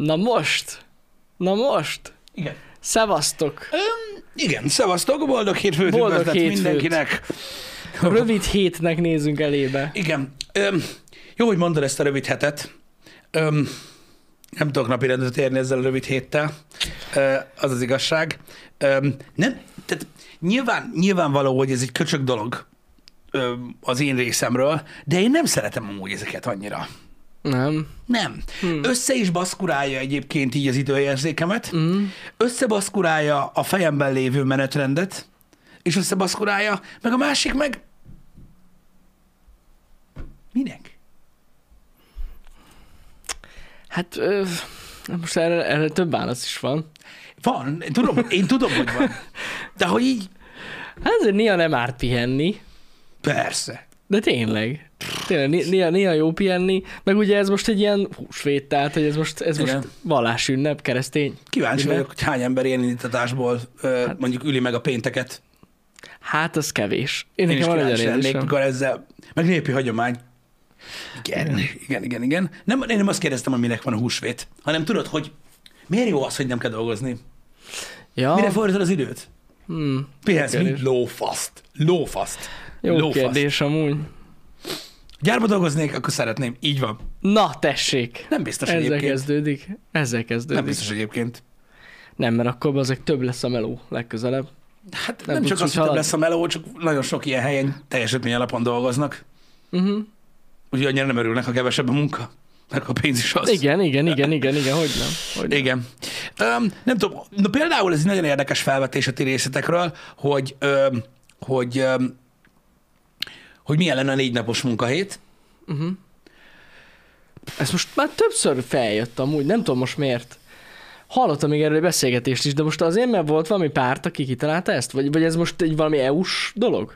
Na most? Na most? Igen. Szevasztok! Öm, igen, szevasztok, boldog hétfőt Boldog hétfőt. mindenkinek. Rövid hétnek nézünk elébe. Igen, öm, jó, hogy mondod ezt a rövid hetet. Öm, nem tudok napirendre térni ezzel a rövid héttel, Ö, az az igazság. Öm, nem, tehát nyilván, nyilvánvaló, hogy ez egy köcsög dolog öm, az én részemről, de én nem szeretem amúgy ezeket annyira. Nem. Nem. Hmm. Össze is baszkurálja egyébként így az időérzékemet, Mm. összebaszkurálja a fejemben lévő menetrendet, és összebaszkurálja, meg a másik meg... Minek? Hát ö, most erre, erre több válasz is van. Van, én tudom, én tudom, hogy van. De hogy így... Hát azért néha nem árt pihenni, Persze. De tényleg. Tényleg, né- néha, néha jó pihenni, meg ugye ez most egy ilyen húsvét, tehát hogy ez most, ez most Igen. vallásünnep, keresztény. Kíváncsi Minek? vagyok, hogy hány ember ilyen indítatásból hát, mondjuk üli meg a pénteket. Hát az kevés. Én, Én is van kíváncsi lennék, mikor ezzel... Meg népi hagyomány. Igen, igen, igen, igen. Nem, én nem azt kérdeztem, hogy minek van a húsvét, hanem tudod, hogy miért jó az, hogy nem kell dolgozni? Ja, Mire fordítod az időt? hmm, Pihensz, mint lófaszt. Lófaszt. Jó Lófaszt. kérdés amúgy. Gyárba dolgoznék, akkor szeretném. Így van. Na, tessék. Nem biztos Ezzel egyébként. kezdődik. Ezzel kezdődik. Nem biztos egyébként. Nem, mert akkor azért több lesz a meló legközelebb. Hát Nem nem, csak az, hogy több lesz a meló, csak nagyon sok ilyen helyen teljesítmény alapon dolgoznak. Uh-huh. Úgyhogy annyira nem örülnek, ha kevesebb a munka. Meg a pénz is az. Igen, igen, igen, igen, igen, hogy nem. Hogy nem. Igen. Um, nem tudom, na például ez egy nagyon érdekes felvetés a ti részletekről, hogy, um, hogy, um, hogy milyen lenne a négy napos munkahét. Uh-huh. Ez most már többször feljött amúgy, nem tudom most miért. Hallottam még erről egy beszélgetést is, de most azért, mert volt valami párt, aki kitalálta ezt? Vagy, vagy ez most egy valami EU-s dolog?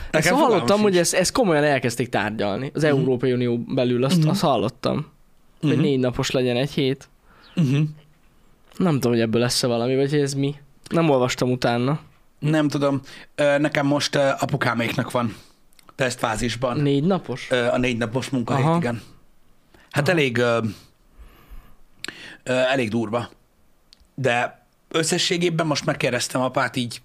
Ezt Nekem fogalmam hallottam, hogy ezt, ezt komolyan elkezdték tárgyalni. Az Európai Unió belül azt, Mhm. azt hallottam. Hogy Mhm. négy napos legyen egy hét. Uh-huh. Nem tudom, hogy ebből lesz-e valami, vagy hogy ez mi. Nem olvastam utána. Nem tudom. Nekem most apukáméknak van tesztfázisban Négy napos? a négy napos munkahét, Aha. igen. Hát elég, ö, ö, elég durva. De összességében most megkérdeztem apát így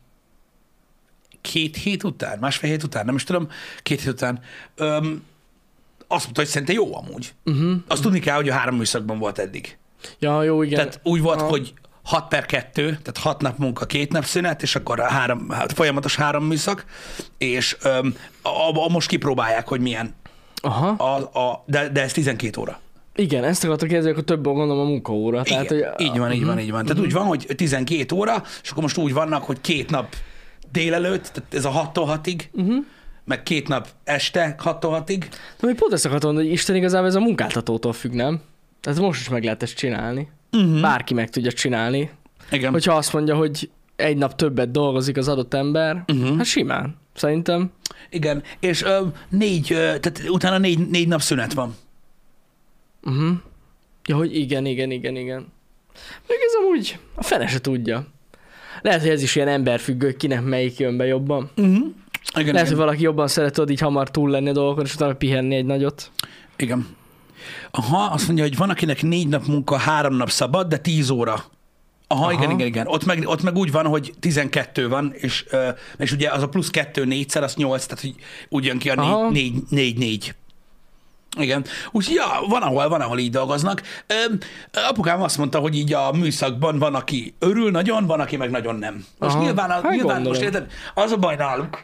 két hét után, másfél hét után, nem is tudom, két hét után, öm, azt mondta, hogy szerintem jó amúgy. Uh-huh. Azt tudni kell, hogy a három műszakban volt eddig. Ja, jó, igen. Tehát úgy volt, Aha. hogy 6 per 2, tehát 6 nap munka, két nap szünet, és akkor a három, hát folyamatos három műszak, és öm, a, a, most kipróbálják, hogy milyen, Aha. a, a, de, de ez 12 óra. Igen, ezt akartak kérdezni, akkor több gondolom a munkaóra. Igen, Tehát, hogy, így van, így van, így van. Tehát úgy van, hogy 12 óra, és akkor most úgy vannak, hogy két nap délelőtt, tehát ez a 6-tól 6-ig, Uh-huh. meg két nap este 6-tól 6-ig. De még pont ezt akartam mondani, hogy Isten igazából ez a munkáltatótól függ, nem? Tehát most is meg lehet ezt csinálni. Uh-huh. Bárki meg tudja csinálni. Igen. Hogyha azt mondja, hogy egy nap többet dolgozik az adott ember, Uh-huh. hát simán. Szerintem. Igen, és ö, négy, ö, tehát utána négy, négy nap szünet van. Uh-huh. Ja, hogy igen, igen, igen, igen. Még ez amúgy a fene se tudja. Lehet, hogy ez is ilyen emberfüggő, hogy kinek melyik jön be jobban. Uh-huh. Igen, Lehet, hogy igen. valaki jobban szeret tudod így hamar túl lenni a dolgokon, és utána pihenni egy nagyot. igen. Aha, azt mondja, hogy van, akinek négy nap munka, három nap szabad, de tíz óra. Aha, Aha. igen, igen, igen. Ott meg, ott meg úgy van, hogy 12 van, és, és ugye az a plusz kettő négyszer, az nyolc, tehát hogy úgy jön ki a Aha. négy, négy, négy, négy. Igen. Úgyhogy ja, van ahol, van, ahol így dolgoznak. Apukám azt mondta, hogy így a műszakban van, aki örül nagyon, van, aki meg nagyon nem. Most Aha. nyilván, a, Hát nyilván gondolom. most érted, az a baj náluk,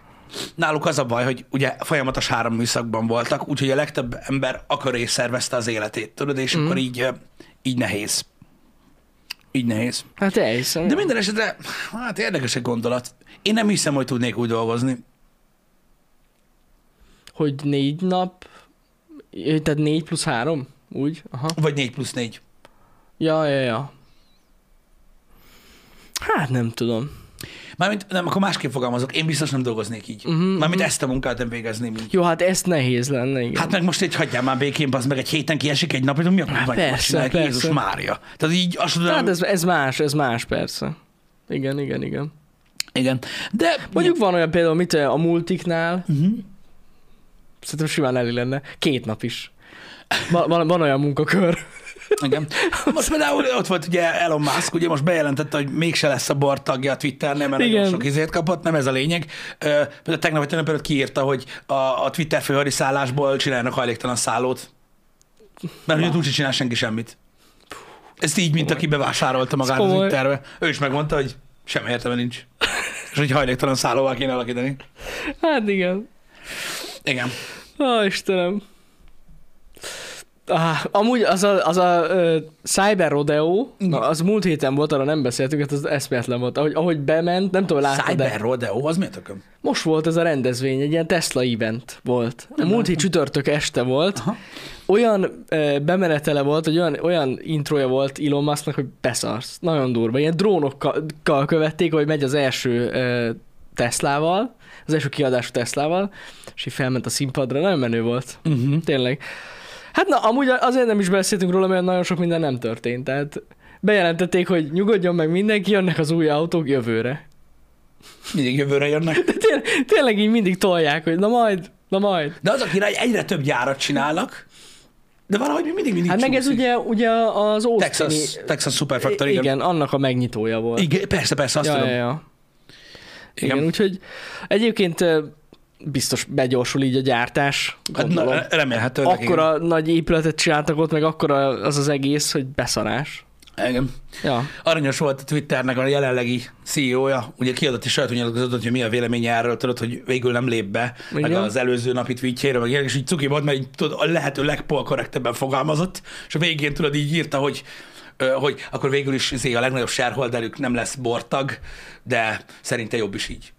náluk az a baj, hogy ugye folyamatos három műszakban voltak, úgyhogy a legtöbb ember akkor is szervezte az életét, tudod, és Mhm. akkor így, így nehéz. Így nehéz. Hát elhiszem. De minden esetre, hát érdekes egy gondolat. Én nem hiszem, hogy tudnék úgy dolgozni. Hogy négy nap, tehát négy plusz három? Úgy? Aha. Vagy 4 plusz 4. Ja, ja, ja. Hát nem tudom. Mármint, nem, akkor másképp fogalmazok. Én biztos nem dolgoznék így. Uh-huh, Mármint mhm. ezt a munkát nem végezném így. Jó, hát ez nehéz lenne, igen. Hát meg most egy hagyjál már békén, az meg egy héten kiesik egy nap, hogy mi a kurva persze, persze. Jézus Mária. Tehát így azt tudom, hát ez, ez más, ez más persze. Igen, igen, igen. igen. De Mondjuk van olyan például, mit a multiknál, uh-huh. szerintem simán elég lenne, két nap is. Van, van, van olyan munkakör. Igen. Most például ott volt ugye Elon Musk, ugye most bejelentette, hogy mégse lesz a board tagja a Twitternél, mert Igen. nagyon sok izét kapott, nem ez a lényeg. Például tegnap vagy tegnap előtt kiírta, hogy a, a Twitter főhadiszállásból csinálnak hajléktalan szállót. Mert hogy úgy sem csinál senki semmit. Ezt így, mint aki bevásárolta magát Ez az. Twitterbe. Ő is megmondta, hogy semmi értelme nincs. És hogy hajléktalan szállóval kéne alakítani. Hát igen. Igen. Ó, Istenem. Ah, amúgy az a, az a uh, Cyber Rodeo, na, az múlt héten volt, arra nem beszéltünk, hát az eszméletlen volt. Ahogy, ahogy bement, nem tudom, láttad de Cyber Rodeo, az miért tököm? most volt ez a rendezvény, egy ilyen Tesla event volt. A múlt hét csütörtök este volt. Aha. Olyan uh, bemenetele volt, hogy olyan, olyan introja volt Elon Musknak, hogy beszarsz. Nagyon durva. Ilyen drónokkal követték, hogy megy az első uh, Teslával, az első kiadású Teslával, és így felment a színpadra. Nagyon menő volt. Uh-huh. Tényleg. Hát na, amúgy azért nem is beszéltünk róla, mert nagyon sok minden nem történt. Tehát bejelentették, hogy nyugodjon meg mindenki, jönnek az új autók jövőre. Mindig jövőre jönnek. De tényleg, tényleg így mindig tolják, hogy na majd, na majd. De az a király, egyre több gyárat csinálnak, de valahogy mindig mindig Hát meg ez ugye, ugye az Austin Texas, Texas Superfactory, igen. igen. igen, annak a megnyitója volt. igen. persze, persze, azt ja, tudom. ja, ja. Igen. Igen. úgyhogy egyébként biztos begyorsul így a gyártás. Hát gondolom. na, remélhetőleg. akkora nagy épületet csináltak ott, meg akkora az az egész, hogy beszarás. Igen. igen. Ja. Aranyos volt a Twitternek a jelenlegi CEO-ja, ugye kiadott is saját nyilatkozatot, hogy mi a véleménye erről, tudod, hogy végül nem lép be, meg Igen. az előző napi tweetjére, meg ilyenek, és így cuki volt, mert így, tudod, a lehető legpolkorrektebben fogalmazott, és a végén tudod, így írta, hogy hogy akkor végül is izé, a legnagyobb shareholderük nem lesz bortag, de szerinte jobb is így.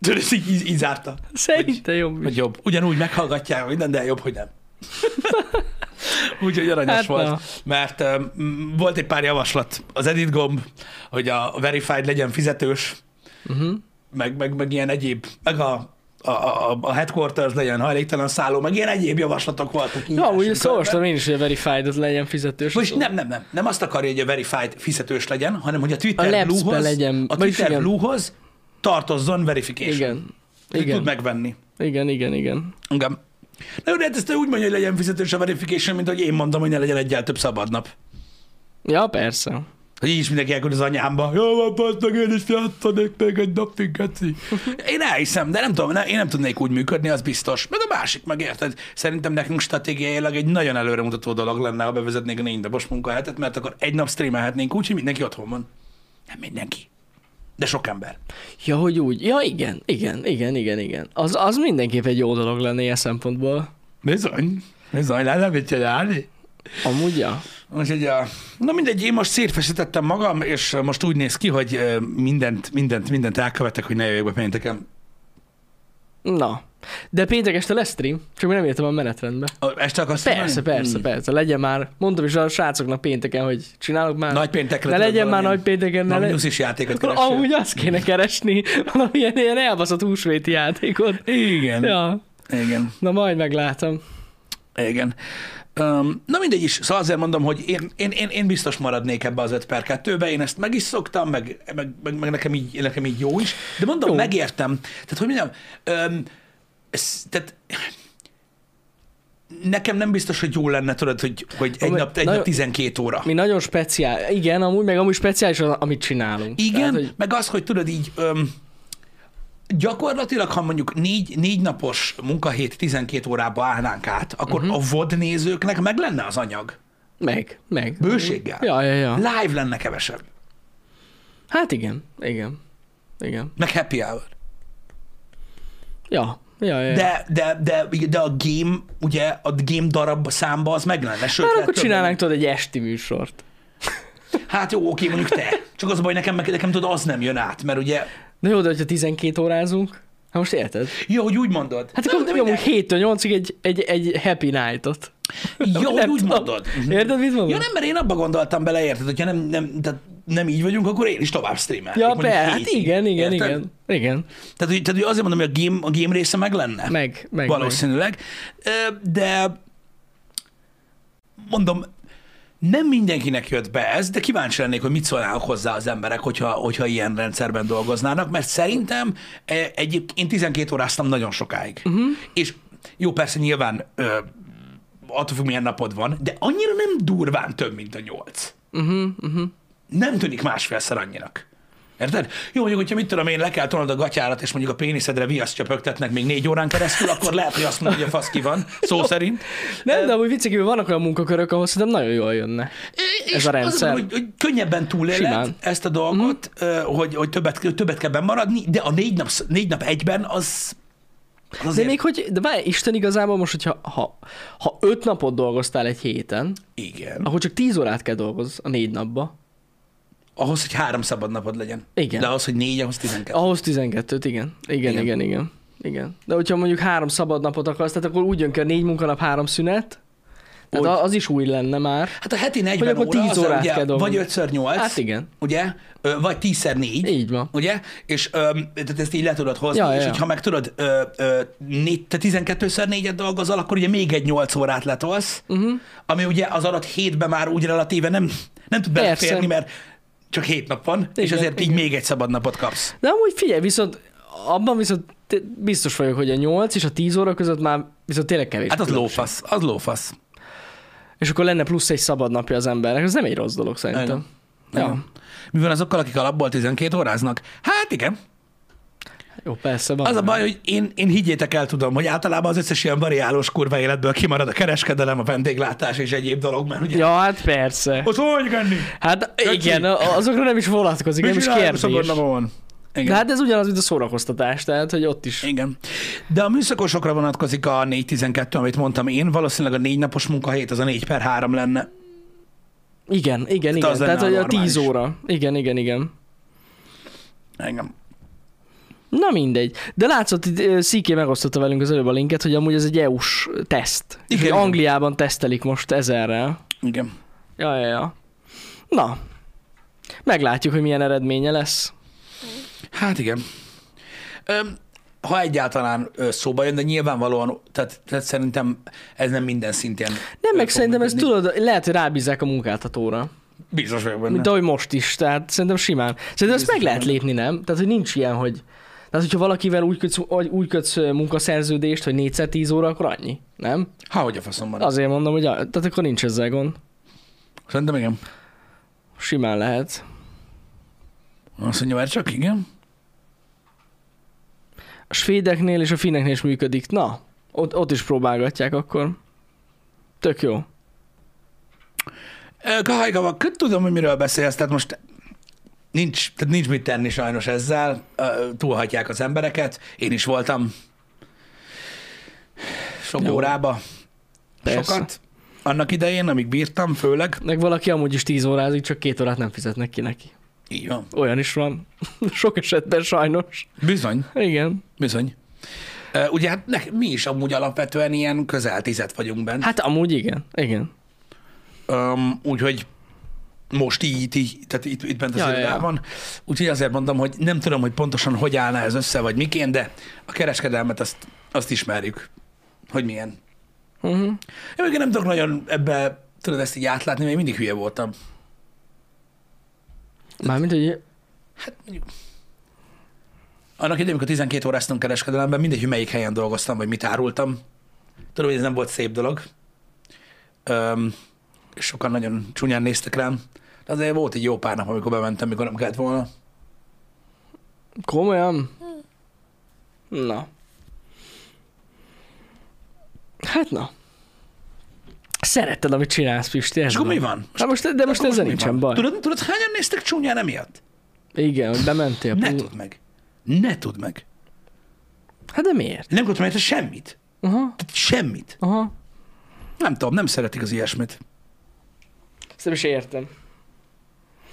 Tudod, ezt így, így, így zárta. Szerintem jobb. Hogy jobb. Ugyanúgy meghallgatják minden, de jobb, hogy nem. Úgyhogy aranyos Hát volt, na. mert um, volt egy pár javaslat. Az edit gomb, hogy a verified legyen fizetős, Uh-huh. meg, meg, meg ilyen egyéb, meg a, a, a, a headquarters legyen hajléktalan szálló, meg ilyen egyéb javaslatok voltak. Ja, úgy olvastam én is, hogy a Verified az legyen fizetős. Vagyis nem, nem, nem. Nem azt akarja, hogy a verified fizetős legyen, hanem hogy a Twitter A Blue-hoz, legyen. a Twitter. Blue-hoz tartozzon verification. Igen. Igen. Tud megvenni. Igen, igen, igen. Igen. Na jó, de hát ezt úgy mondja, hogy legyen fizetős a verification, mint hogy én mondom, hogy ne legyen egyel több szabadnap. Ja, persze. Hogy így is mindenki elküld az anyámba. Jó, van, meg, én is játszanék még egy napig, geci. Én elhiszem, de nem tudom, ne, én nem tudnék úgy működni, az biztos. Meg a másik, meg érted? Szerintem nekünk stratégiailag egy nagyon előremutató dolog lenne, ha bevezetnék a négy napos munkahetet, mert akkor egy nap streamelhetnénk úgy, hogy mindenki otthon van. Nem mindenki. De sok ember. Ja, hogy úgy. Ja, igen, igen, igen, igen, igen. Az, az mindenképp egy jó dolog lenne ilyen szempontból. Bizony. Bizony, le nem mit csinálni. Amúgy, ja. Úgyhogy, a... na mindegy, én most szétfeszítettem magam, és most úgy néz ki, hogy mindent, mindent, mindent elkövetek, hogy ne jöjjek be pénteken. Na. De péntek este lesz stream, csak még nem értem a menetrendbe. Ö, Este akarsz Persze, mondani? persze, Hmm. persze. Legyen már, mondtam is a srácoknak pénteken, hogy csinálok már. Nagy péntekre. ne legyen már nagy pénteken, ne legyen. Magnus játékot keressél. Amúgy azt kéne keresni, valamilyen ilyen elbaszott húsvéti játékot. Igen. Ja, Igen. na majd meglátom. Igen. Um, na mindegy is, szóval azért mondom, hogy én, én, én, én biztos maradnék ebbe az 5 per 2-be, én ezt meg is szoktam, meg, meg, meg, meg nekem, így, nekem így jó is, de mondom, Jó. megértem. Tehát, hogy mondjam, um, ez, tehát nekem nem biztos, hogy jó lenne, tudod, hogy, hogy egy, nap, egy nagyon- nap 12 óra. Mi nagyon speciál, igen, amúgy meg amúgy speciális az, amit csinálunk. Igen, Tehát, hogy... meg az, hogy tudod így, öm, gyakorlatilag, ha mondjuk négy, négy napos munkahét 12 órába állnánk át, akkor uh-huh. a VOD nézőknek meg lenne az anyag. meg, meg. Bőséggel. Ja, ja, ja. Live lenne kevesebb. Hát igen, igen. Igen. Meg happy hour. Ja, ja, ja. De, de, de, de a game, ugye, a game darab számba az meg lenne. Sőt, Hát akkor több csinálnánk tudod egy esti műsort. Hát jó, oké, mondjuk te. Csak az a baj, nekem, nekem tudod, az nem jön át, mert ugye, De jó, de hogyha 12 órázunk, hát most érted? jó, hogy úgy mondod. Hát Nem, akkor jó, minden- 7-től 8-ig egy, egy, egy happy night-ot. Jó, hogy úgy tudom. mondod. Mhm. Érted, mit mondom? Ja nem, mert én abba gondoltam bele, érted, hogyha nem, nem, tehát nem így vagyunk, akkor én is tovább streamelnék. Ja, per, hát igen, igen, Érted? igen. Igen. Tehát, hogy, tehát hogy azért mondom, hogy a game, a game része meg lenne. Meg, meg, Valószínűleg. Ö, De mondom, nem mindenkinek jött be ez, de kíváncsi lennék, hogy mit szólnának hozzá az emberek, hogyha, hogyha ilyen rendszerben dolgoznának, mert szerintem eh, egyébként én 12 óráztam nagyon sokáig. Uh-huh. És jó, persze nyilván ö, attól függ, milyen napod van, de annyira nem durván több, mint a nyolc. Uh-huh, uh-huh. Nem tűnik másfélszer annyinak. Érted? Jó, mondjuk, hogyha mit tudom én, le kell tolnod a gatyárat, és mondjuk a péniszedre viaszt csöpögtetnek még négy órán keresztül, akkor lehet, hogy azt mondja, hogy a fasz ki van, szó szerint. Nem, de amúgy viccekívül vannak olyan munkakörök, ahol szerintem nagyon jól jönne. És Ez a rendszer. Az, hogy, hogy könnyebben túléled Simán. ezt a dolgot, mm. hogy, hogy többet, többet kell bemaradni, de a négy nap, négy nap egyben az, az De azért... még hogy, de várj, Isten igazából most, hogyha ha, ha öt napot dolgoztál egy héten, Igen. akkor csak tíz órát kell dolgozni a négy napba. Ahhoz, hogy három szabad napod legyen. Igen. De ahhoz, hogy négy, ahhoz tizenkettő. Ahhoz 12-t, igen. Igen, Igen. igen, igen, igen. De hogyha mondjuk három szabad napot akarsz, tehát akkor úgy jön ki a négy munkanap, három szünet, tehát Úgy. az is új lenne már. Hát a heti 40 akkor óra, 10 az órát ugye, kell dolgozni. vagy 5 8 Hát igen. ugye? Vagy 10 4 Így van. ugye? És öm, tehát ezt így le tudod hozni, Ja, és ja, hogyha meg tudod, ö, ö, négy, te 12-szer négyet dolgozol, akkor ugye még egy 8 órát letolsz, uh-huh. ami ugye az adott hétben már úgy relatíve nem, nem tud beleférni, mert csak hét nap van, igen, és ezért igen. így még egy szabad napot kapsz. De amúgy figyelj, viszont abban viszont biztos vagyok, hogy a 8 és a 10 óra között már viszont tényleg kevés. Hát az különbség. lófasz, az lófasz. És akkor lenne plusz egy szabad napja az embernek, ez nem egy rossz dolog szerintem. Igen. Ja. Mi van azokkal, akik alapból 12 óráznak? Hát igen. Jó, persze. van. Az a baj, hogy én, én higgyétek el tudom, hogy általában az összes ilyen variálós kurva életből kimarad a kereskedelem, a vendéglátás és egyéb dolog, mert ugye... Ja, hát persze. Ott hogy enni? Hát Köcsi. igen, azokra nem is vonatkozik, nem is kérdés. van. De Igen. hát ez ugyanaz, mint a szórakoztatás, tehát hogy ott is. Igen. De a műszakosokra vonatkozik a 4-12, amit mondtam én, valószínűleg a négy napos munkahét az a 4 per 3 lenne. Igen, igen, igen. az lenne Tehát, a hogy a normális. 10 óra. Igen, igen, igen. Engem. Na mindegy. De látszott, itt ö, Sziké megosztotta velünk az előbb a linket, hogy amúgy ez egy EU-s teszt. Igen, Igen. Angliában tesztelik most ezerrel. Igen. Ja, ja, ja. Na, meglátjuk, hogy milyen eredménye lesz. Hát igen. Öm, ha egyáltalán szóba jön, de nyilvánvalóan, tehát, tehát szerintem ez nem minden szintén. Nem, meg szerintem működni. tudod, lehet, hogy rábízzák a munkáltatóra. Biztos vagyok benne. Mint ahogy most is, tehát szerintem simán. Szerintem ezt meg Biztos lehet lépni, nem? Tehát, hogy nincs ilyen, hogy... Tehát, hogyha valakivel úgy kötsz, úgy kötsz munkaszerződést, hogy 4 10 óra, akkor annyi, nem? Há, hogy a faszomban. Azért mondom, hogy a, tehát akkor nincs ezzel gond. Szerintem igen. Simán lehet. Azt mondja, már csak igen. A svédeknél és a finneknél is működik. Na, ott, ott is próbálgatják akkor. Tök jó. Ö, Kahajgava, tudom, hogy miről beszélsz, tehát most nincs, tehát nincs mit tenni sajnos ezzel, túlhatják az embereket, én is voltam sok Jó. órába, Persze. sokat, annak idején, amíg bírtam, főleg. Meg valaki amúgy is 10 órázik, csak két órát nem fizetnek ki neki. Így van. Olyan is van. Sok esetben sajnos. Bizony, Igen. bizony. Ö, Ugye hát ne, mi is amúgy alapvetően ilyen közel tizet vagyunk bent. Hát amúgy igen. Igen. Um, úgyhogy most így, így tehát itt, itt bent az Ja, ja, ja. Úgyhogy azért mondom, hogy nem tudom, hogy pontosan hogy állna ez össze, vagy miként, de a kereskedelmet azt, azt ismerjük, hogy milyen. Uh-huh. Én még nem tudok nagyon ebbe, tudod ezt így átlátni, mert mindig hülye voltam. Mármint, hogy Hát mondjuk... Annak idején, amikor 12 óráztam kereskedelemben, mindegy, hogy melyik helyen dolgoztam, vagy mit árultam. Tudom, hogy ez nem volt szép dolog. Öm, sokan nagyon csúnyán néztek rám. De azért volt egy jó pár nap, amikor bementem, mikor nem kellett volna. komolyan? Na. Hát na. Szeretted, amit csinálsz, Pisti. És akkor mi van. van? Hát most, de most ezzel nincsen van? baj. Tudod, tudod, hányan néztek csúnyán emiatt? Igen, hogy bementél. Ne tudd meg. Ne tudd meg. Hát de miért? Nem tudtam érte semmit. Aha, Tehát semmit. aha. Nem tudom, nem szeretik az ilyesmit. Ezt nem is értem.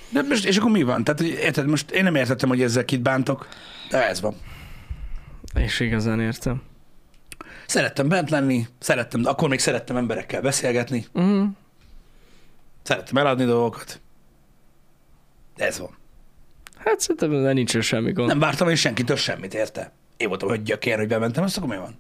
De most, és akkor mi van? Tehát, érted, most én nem értettem, hogy ezzel kit bántok, de ez van. És igazán értem. Szerettem bent lenni, szerettem, akkor még szerettem emberekkel beszélgetni, Uh-huh. szerettem eladni dolgokat. De ez van. Hát szerintem ezzel nincsen semmi gond. Nem vártam én senkitől semmit, érte? Én voltam, hogy gyökér, hogy bementem, azt akkor mi van?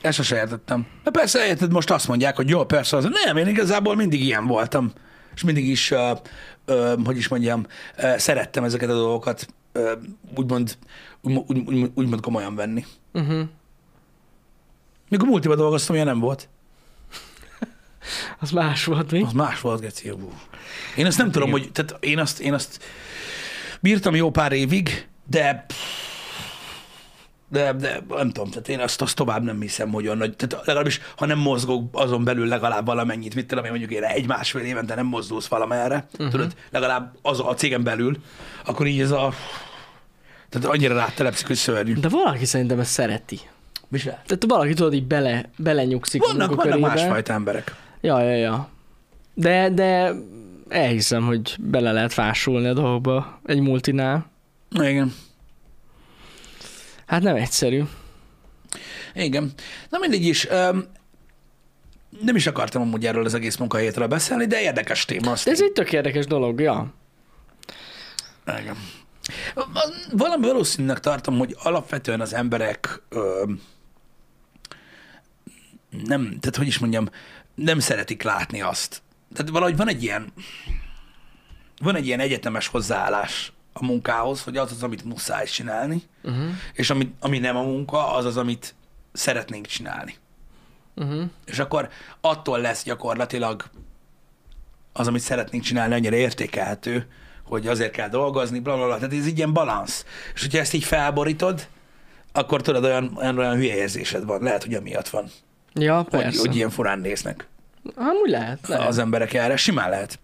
Ezt sose értettem. De persze, érted, most azt mondják, hogy jó, persze, az nem, én igazából mindig ilyen voltam. És mindig is, uh, uh, hogy is mondjam, uh, szerettem ezeket a dolgokat uh, úgymond, úgy, úgy, úgy, úgymond komolyan venni. Uh-huh. Mikor multiba dolgoztam, ilyen nem volt. Az más volt, mi? Az más volt, Geci. Én azt nem tudom, hogy, tehát én azt, én azt bírtam jó pár évig, de de, de nem tudom, tehát én azt, azt tovább nem hiszem, hogy olyan nagy, tehát legalábbis, ha nem mozgok azon belül legalább valamennyit, mit tudom én, mondjuk én egy-másfél évente nem mozdulsz valamerre, uh-huh. tudod, legalább az a cégen belül, akkor így ez a, tehát annyira rátelepszik, hogy szörnyű. De valaki szerintem ezt szereti. Mi se? Tehát valaki tudod, így bele, belenyugszik Vannak, a vannak másfajta emberek. Ja, ja, ja. De, de elhiszem, hogy bele lehet fásulni a dolgokba egy multinál. Igen. Hát nem egyszerű. Igen. Na mindegy is. Um, nem is akartam amúgy erről az egész munkahétről beszélni, de érdekes téma. Azt De ez egy tök érdekes dolog, ja. Igen. Valami valószínűleg tartom, hogy alapvetően az emberek ö, nem, tehát hogy is mondjam, nem szeretik látni azt. Tehát valahogy van egy ilyen, van egy ilyen egyetemes hozzáállás a munkához, hogy az az, amit muszáj csinálni, Uh-huh. és ami, ami nem a munka, az az, amit szeretnénk csinálni. Uh-huh. És akkor attól lesz gyakorlatilag az, amit szeretnénk csinálni, annyira értékelhető, hogy azért kell dolgozni, bla, bla, bla. Tehát ez egy ilyen balansz. És hogyha ezt így felborítod, akkor tudod, olyan, olyan, olyan hülye érzésed van. Lehet, hogy amiatt van, Ja, hogy, persze. hogy ilyen furán néznek Amúgy lehet, lehet. az emberek erre. Simán lehet.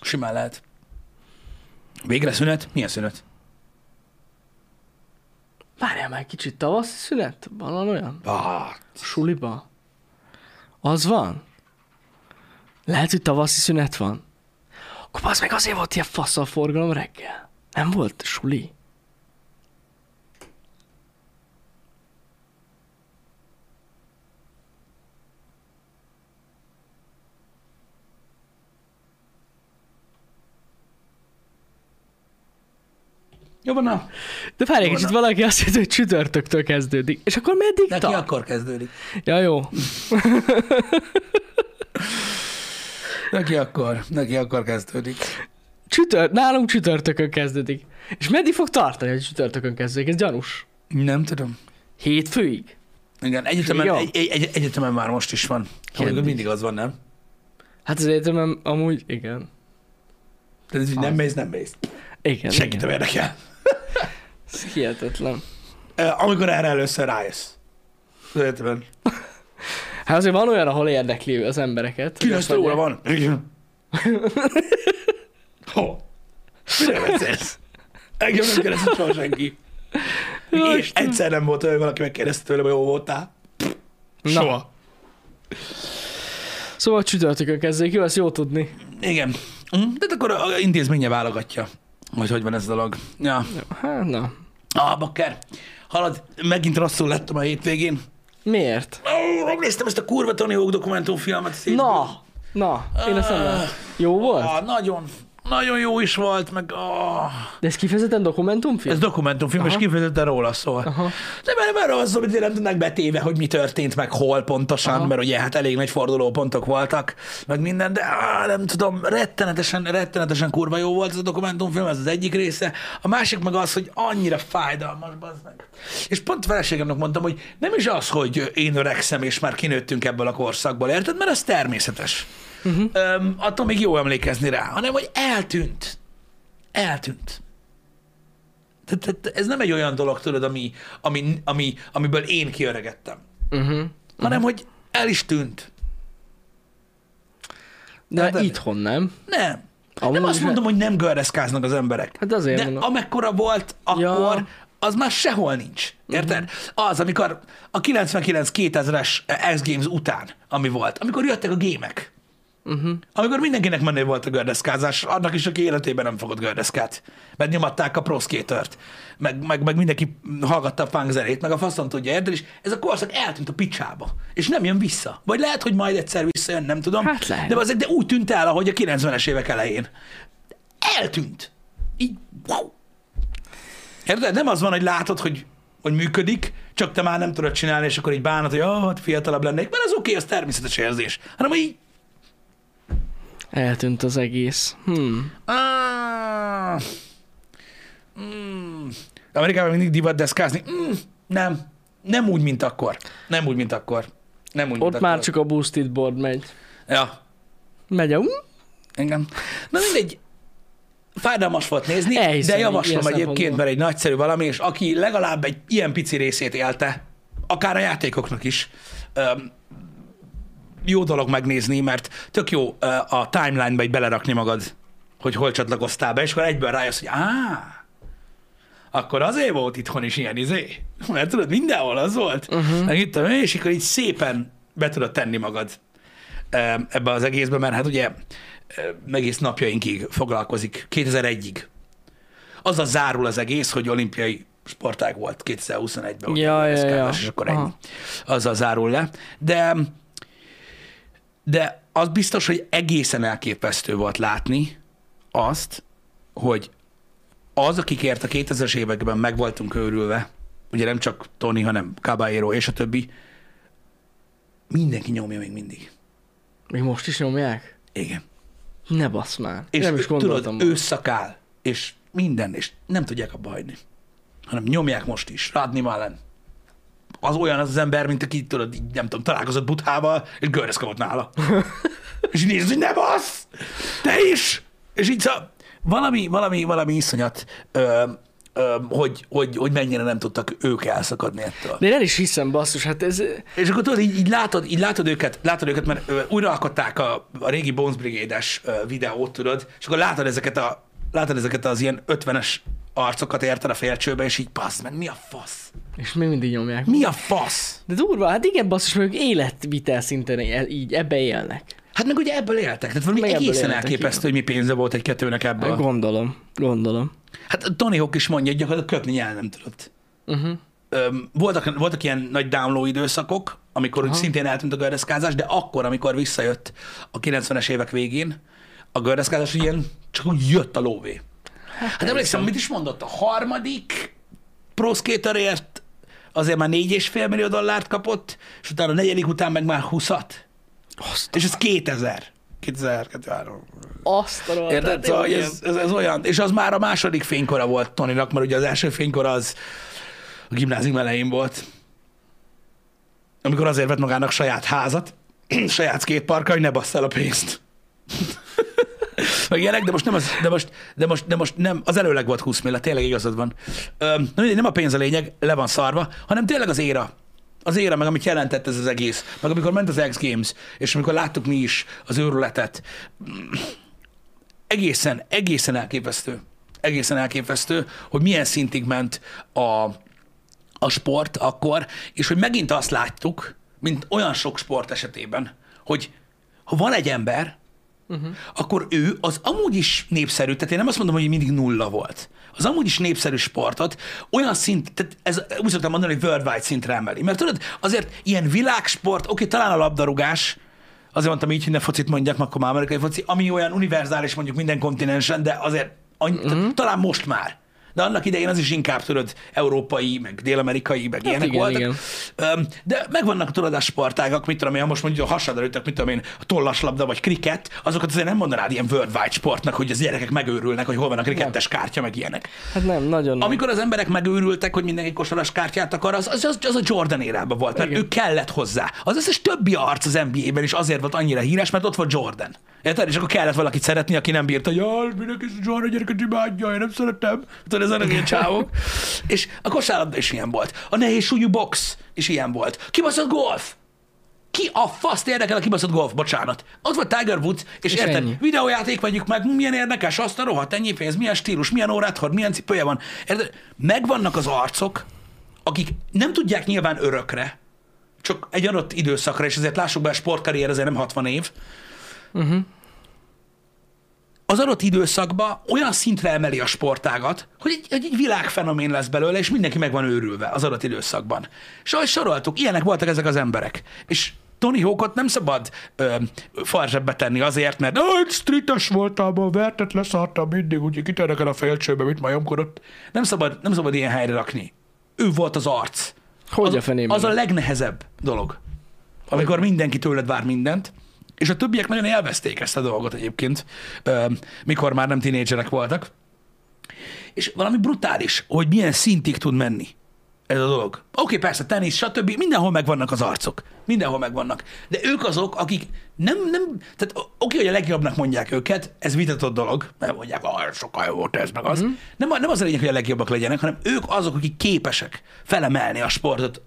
Simán lehet. Végre szünet? Milyen szünet? Várjál már egy kicsit, tavaszi szünet? Van olyan? Ah, Suliba? Az van? Lehet, hogy tavaszi szünet van? Akkor az meg azért volt ilyen fasz a forgalom reggel. Nem volt suli? Jó van, na. De várj egy kicsit, valaki azt mondja, hogy csütörtöktől kezdődik. És akkor meddig Neki tart? akkor kezdődik. Ja, jó. Neki akkor, neki akkor kezdődik. Csütört, nálunk csütörtökön kezdődik. És meddig fog tartani, hogy csütörtökön kezdődik? Ez gyanús. Nem tudom. Hétfőig? Igen, egyetemen, egy, egy, egy, egyetemen már most is van. Amikor mindig az van, nem? Hát az egyetemem amúgy, igen. Tehát ez így nem mész, nem mész. Igen, Senkit nem érdekel. Ez hihetetlen. Amikor erre először rájössz. Egyetemen. Hát azért van olyan, ahol érdekli az embereket. hogy 9 azt óra van. Igen. Ho. Mire beszélsz? Engem nem kérdezett soha senki. Ja, Én Istenem. egyszer nem volt olyan, hogy valaki megkérdezte tőlem, hogy jó voltál. Na. Soha. Szóval csütörtökön kezdődik, jó, ezt jó tudni. Igen. De akkor a intézménye válogatja, hogy hogy van ez a dolog. Ja. Hát, na. Ah, bakker. Halad, megint rosszul lettem a hétvégén. Miért? Ó, megnéztem ezt a kurva Tony Hawk dokumentumfilmet. Na, na, én ezt nem látom. Jó volt? Ah, nagyon, nagyon jó is volt, meg ah. De ez kifejezetten dokumentumfilm? Ez dokumentumfilm, és Aha. kifejezetten róla szól. Aha. De mert, mert az, hogy nem tudnak betéve, hogy mi történt, meg hol pontosan, Aha. mert ugye hát elég nagy fordulópontok voltak, meg minden, de á, nem tudom, rettenetesen, rettenetesen kurva jó volt ez a dokumentumfilm, ez az egyik része. A másik meg az, hogy annyira fájdalmas, bazd meg. És pont feleségemnek mondtam, hogy nem is az, hogy én öregszem, és már kinőttünk ebből a korszakból, érted? Mert ez természetes. Uh-huh. Öm, attól még jó emlékezni rá, hanem hogy eltűnt. Eltűnt. Tehát, tehát ez nem egy olyan dolog, tudod, ami, ami, ami, amiből én kiöregettem, Uh-huh. hanem hogy el is tűnt. De Hát, itthon nem. Nem. Amúgy nem azt mondom, hogy nem gördeszkáznak az emberek. Hát azért De mondom. amekkora volt akkor, Ja. az már sehol nincs. Érted? Mhm. Az, amikor a 99-2000-es X Games után, ami volt, amikor jöttek a gémek, Uh-huh. amikor mindenkinek menő volt a gördeszkázás, annak is, aki életében nem fogott gördeszkát. Mert nyomatták a Pro Skater-t, meg, meg, meg mindenki hallgatta a funk zenét, meg a faszon tudja, érted? És ez a korszak eltűnt a picsába, és nem jön vissza. Vagy lehet, hogy majd egyszer visszajön, nem tudom. Hát lehet. De, az, de úgy tűnt el, ahogy a 90-es évek elején. Eltűnt. Így, wow. Érted? Nem az van, hogy látod, hogy, hogy működik, csak te már nem tudod csinálni, és akkor így bánod, hogy oh, hát fiatalabb lennék, mert az oké, az természetes érzés. Hanem, így, Eltűnt az egész. Hmm. Ah. Mm. Amerikában mindig divat deszkázni. Mm. Nem. Nem úgy, mint akkor. Nem úgy, mint akkor. Nem úgy, mint Ott akkor. már csak a boosted board megy. Ja, Megy a... engem. Na mindegy, fájdalmas volt nézni, Elhiszem, de javaslom egyébként, mert egy nagyszerű valami, és aki legalább egy ilyen pici részét élte, akár a játékoknak is, jó dolog megnézni, mert tök jó a timeline-ba így belerakni magad, hogy hol csatlakoztál be, és akkor egyből rájössz, hogy á, akkor azért volt itthon is ilyen izé. Mert tudod, mindenhol az volt. Uh-huh. Meg itt, és akkor így szépen be tudod tenni magad ebbe az egészbe, mert hát ugye egész napjainkig foglalkozik, 2001-ig. Azzal zárul az egész, hogy olimpiai sportág volt 2021-ben. ugye, Ja, ja, ja. És akkor ennyi. Azzal zárul le. De, de az biztos, hogy egészen elképesztő volt látni azt, hogy az, akikért a 2000-es években meg voltunk őrülve, ugye nem csak Tony, hanem Caballero és a többi, mindenki nyomja még mindig. Még most is nyomják? Igen. Ne basz már. És nem is gondoltam. tudod, ő szakál, és minden, és nem tudják abba hagyni. Hanem nyomják most is. Radni Malen. Az olyan az az ember, mint aki, tudod, így, nem tudom, találkozott Buthával, és görreszkavott nála. és így nézed, hogy ne bassz! Te is! És így szóval valami, valami, valami iszonyat, ö, ö, hogy, hogy, hogy mennyire nem tudtak ők elszakadni ettől. De én el is hiszem, basszus, hát ez... És akkor tudod, így, így látod, így látod őket, látod őket, mert ö, újra alkották a, a régi Bones Brigade-es videót, tudod, és akkor látod ezeket, a, látod ezeket az ilyen 50-es arcokat érted a félcsőbe, és így passz meg, mi a fasz? És még mindig nyomják. Mi a fasz? De durva, hát igen, basszus, ők életvitel szinten így ebbe élnek. Hát meg ugye ebből éltek, tehát valami Meg egészen elképesztő, hogy mi pénze volt egy kettőnek ebből. Gondolom, gondolom. Hát Tony Hawk is mondja, hogy gyakorlatilag köpni el nem tudott. Uh-huh. Öm, voltak, voltak ilyen nagy download időszakok, amikor úgy szintén eltűnt a gördeszkázás, de akkor, amikor visszajött a 90-es évek végén, a gördeszkázás ilyen csak úgy jött a lóvé. Hát emlékszem, mit is mondott? A harmadik pro skaterért azért már 4,5 millió dollárt kapott, és utána a negyedik után meg már 20-at. Azt, És ez 2000. 2000, 2003. azt a Érted? hát Szóval, ez, ez, ez, olyan, és az már a második fénykora volt Toninak, mert ugye az első fénykor az a gimnázium elején volt, amikor azért vett magának saját házat, saját skateparkkal, hogy ne bassz el a pénzt. Meg ilyenek, de most nem az, de most, de most, de most nem, az előleg volt 20 millet, tényleg igazad van. Öm, na nem a pénz a lényeg, le van szarva, hanem tényleg az éra. Az éra, meg amit jelentett ez az egész. Meg amikor ment az X Games, és amikor láttuk mi is az őrületet, egészen, egészen elképesztő. Egészen elképesztő, hogy milyen szintig ment a, a sport akkor, és hogy megint azt láttuk, mint olyan sok sport esetében, hogy ha van egy ember, uh-huh. akkor ő az amúgy is népszerű, tehát én nem azt mondom, hogy mindig nulla volt. Az amúgy is népszerű sportot olyan szint, tehát ez úgy szoktam mondani, hogy worldwide szintre emeli. Mert tudod, azért ilyen világsport, oké, talán a labdarúgás, azért mondtam így, hogy ne focit mondjak, akkor már amerikai foci, ami olyan univerzális mondjuk minden kontinensen, de azért annyi, uh-huh. talán most már. De annak idején az is inkább, tudod, európai, meg dél-amerikai, meg hát ilyenek igen, voltak. igen. De megvannak tudod a sportágak, mit tudom én, ha most mondjuk a hasadra ütök, mit tudom én, a tollaslabda vagy kriket, azokat azért nem mondanád ilyen worldwide sportnak, hogy az gyerekek megőrülnek, hogy hol van a krikettes kártya, meg ilyenek. Hát nem, nagyon nem. Amikor az emberek megőrültek, hogy mindenki kosaras kártyát akar, az, az, az, az a Jordan érában volt, mert Igen. ő kellett hozzá. Az összes többi arc az NBA-ben is azért volt annyira híres, mert ott volt Jordan. Érted? És akkor kellett valakit szeretni, aki nem bírta, hogy jaj, mindenki Jordan gyereket imádja, én nem szeretem. Tudod, ez ilyen csávok. És a kosárlabda is ilyen volt. A nehéz súlyú box is ilyen volt. Kibaszott golf. Ki a faszt érdekel a kibaszott golf? Bocsánat. Ott volt Tiger Woods, és, És érted, ennyi. videójáték vegyük meg, milyen érdekes, azt a rohadt, ennyi pénz, milyen stílus, milyen órát hord, milyen cipője van. Érted? Megvannak az arcok, akik nem tudják nyilván örökre, csak egy adott időszakra, és ezért lássuk be, a sportkarrier azért nem 60 év, Uh-huh. az adott időszakban olyan szintre emeli a sportágat, hogy egy, egy, egy világfenomén lesz belőle, és mindenki meg van őrülve az adott időszakban. És ahogy soroltuk, ilyenek voltak ezek az emberek. És Tony Hawkot nem szabad ö, farzsebbe tenni azért, mert egy streetes voltál, vertet leszartam mindig, úgyhogy kitérnek el a félcsőbe, mit majomkodott. Nem szabad, nem szabad ilyen helyre rakni. Ő volt az arc. Hogy az, a fenében? az a legnehezebb dolog, amikor mindenki tőled vár mindent, és a többiek nagyon élvezték ezt a dolgot egyébként, mikor már nem tinédzserek voltak. És valami brutális, hogy milyen szintig tud menni ez a dolog. Oké, okay, persze, tenisz, stb. Mindenhol megvannak az arcok. Mindenhol megvannak. De ők azok, akik nem, nem, tehát oké, okay, hogy a legjobbnak mondják őket, ez vitatott dolog, mert mondják, ah, sokkal jó volt ez, meg az. Mm-hmm. Nem, nem az a lényeg, hogy a legjobbak legyenek, hanem ők azok, akik képesek felemelni a sportot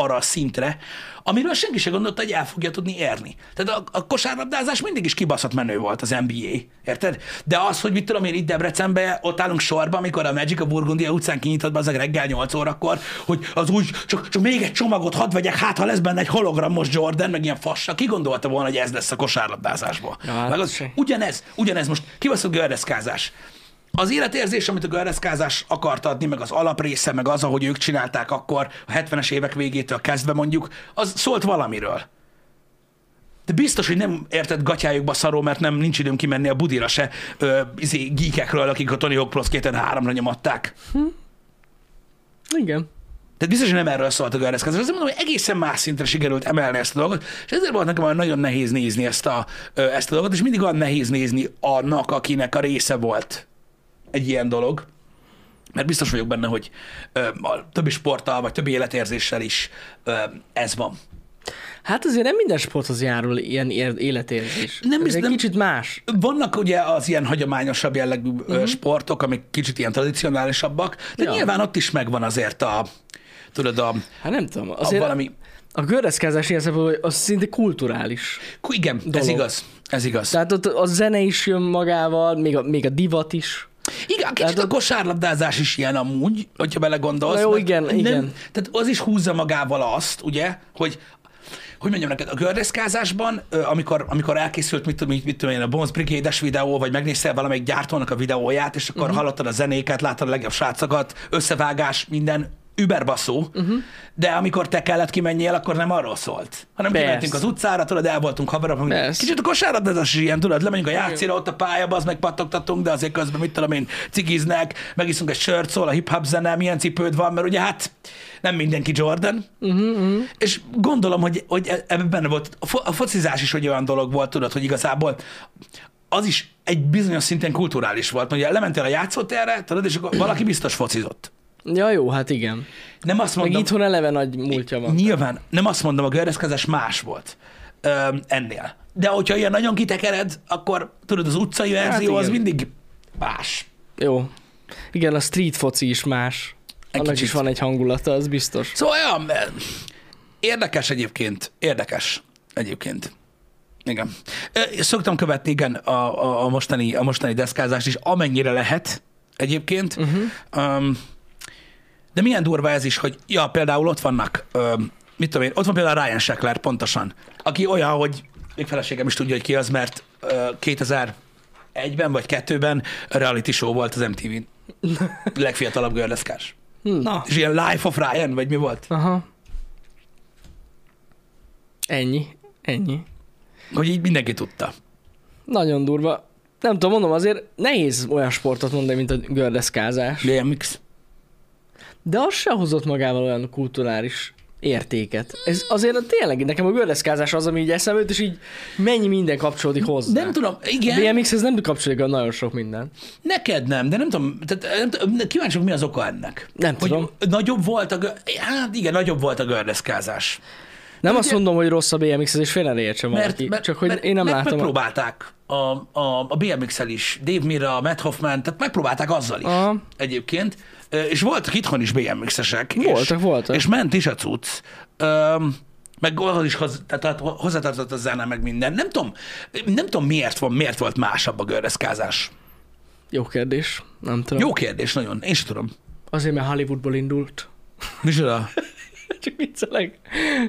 arra a szintre, amiről senki sem gondolta, hogy el fogja tudni érni. Tehát a, a kosárlabdázás mindig is kibaszott menő volt az NBA, érted? De az, hogy mit tudom én itt Debrecenben, ott állunk sorba, amikor a Magic a Burgundia utcán kinyitott be az reggel 8 órakor, hogy az úgy, csak, csak még egy csomagot hadd vegyek, hát ha lesz benne egy hologramos Jordan, meg ilyen fassa, ki gondolta volna, hogy ez lesz a kosárlabdázásból. Ja, hát meg az, ugyanez, ugyanez most kibaszott gördeszkázás az életérzés, amit a görreszkázás akart adni, meg az alaprésze, meg az, ahogy ők csinálták akkor, a 70-es évek végétől kezdve mondjuk, az szólt valamiről. De biztos, hogy nem érted gatyájukba szaró, mert nem nincs időm kimenni a budira se ö, izé, geekekről, akik a Tony Hawk Pro Skater 3-ra nyomatták. Hm. Igen. Tehát biztos, hogy nem erről szólt a görreszkázás. Azt mondom, hogy egészen más szintre sikerült emelni ezt a dolgot, és ezért volt nekem nagyon nehéz nézni ezt a, ezt a dolgot, és mindig olyan nehéz nézni annak, akinek a része volt egy ilyen dolog, mert biztos vagyok benne, hogy ö, a többi sporttal, vagy többi életérzéssel is ö, ez van. Hát azért nem minden sporthoz járul ilyen életérzés. Nem, Ez nem, kicsit más. Vannak ugye az ilyen hagyományosabb jellegű uh-huh. sportok, amik kicsit ilyen tradicionálisabbak, de ja. nyilván ott is megvan azért a, tudod, a... Hát nem tudom, azért a valami... A gördeszkázás ilyen szempontból, az szinte kulturális. Igen, dolog. ez igaz. Ez igaz. Tehát ott a zene is jön magával, még a, még a divat is. Igen, kicsit tehát, a kosárlabdázás is ilyen amúgy, hogyha belegondolsz. Na jó, igen, nem, igen. Tehát az is húzza magával azt, ugye, hogy hogy mondjam neked, a gördeszkázásban, amikor, amikor elkészült, mit tudom, mit tudom én, a Bones brigade videó, vagy megnéztél valamelyik gyártónak a videóját, és akkor uh-huh. hallottad a zenéket, láttad a legjobb srácokat, összevágás, minden, überbaszó, uh-huh. de amikor te kellett kimenjél, akkor nem arról szólt. Hanem Persze. kimentünk az utcára, tudod, el voltunk haverok, hogy kicsit a kosárlabdázás is ilyen, tudod, lemegyünk a játszira, ott a pályába, az meg pattogtatunk, de azért közben mit tudom én, cigiznek, megiszunk egy sört, szól a hip-hop zene, milyen cipőd van, mert ugye hát nem mindenki Jordan. Uh-huh, uh-huh. És gondolom, hogy, hogy e- ebben benne volt, a, fo- a focizás is hogy olyan dolog volt, tudod, hogy igazából az is egy bizonyos szinten kulturális volt, hogy lementél a játszótérre, tudod, és akkor valaki biztos focizott. Ja, jó, hát igen. Nem azt mondom, Meg itthon eleve nagy múltja van. Nyilván, nem azt mondom, a gördeszkezés más volt ö, ennél. De hogyha ilyen nagyon kitekered, akkor tudod, az utcai hát verzió hát az mindig más. Jó. Igen, a street foci is más. Egy Annak kicsit. is van egy hangulata, az biztos. Szóval olyan, érdekes egyébként, érdekes egyébként. Igen. Szoktam követni, igen, a, a, a, mostani, a mostani deszkázást is, amennyire lehet egyébként. Uh-huh. Um, de milyen durva ez is, hogy ja, például ott vannak, ö, mit tudom én, ott van például Ryan Sheckler pontosan, aki olyan, hogy még feleségem is tudja, hogy ki az, mert ö, 2001-ben vagy 2-ben reality show volt az MTV-n. Legfiatalabb görleszkás. Na. És ilyen Life of Ryan, vagy mi volt? Aha. Ennyi. Ennyi. Hogy így mindenki tudta. Nagyon durva. Nem tudom, mondom, azért nehéz olyan sportot mondani, mint a gördeszkázás. BMX de az se hozott magával olyan kulturális értéket. Ez azért tényleg, nekem a gördeszkázás az, ami így eszembe jut, és így mennyi minden kapcsolódik hozzá. Nem tudom, igen. BMX ez nem kapcsolódik a nagyon sok minden. Neked nem, de nem tudom, tehát nem tudom, kíváncsi, mi az oka ennek. Nem hogy tudom. Nagyobb volt a, hát igen, nagyobb volt a gördeszkázás. Nem de azt ugye, mondom, hogy rossz a BMX, és félre értse valaki, mert, csak hogy mert, én nem meg, látom. Megpróbálták a, a, a BMX-el is, Dave Mira, Matt Hoffman, tehát megpróbálták azzal is Aha. egyébként, és voltak itthon is BMX-esek. Voltak, és, voltak. És ment is a cucc. Üm, meg ahhoz is hoz, tehát hozzátartott a zene, meg minden. Nem tudom, nem tudom miért, van, miért volt másabb a gördeszkázás. Jó kérdés, nem tudom. Jó kérdés, nagyon. Én sem tudom. Azért, mert Hollywoodból indult. Micsoda? Csak viccelek.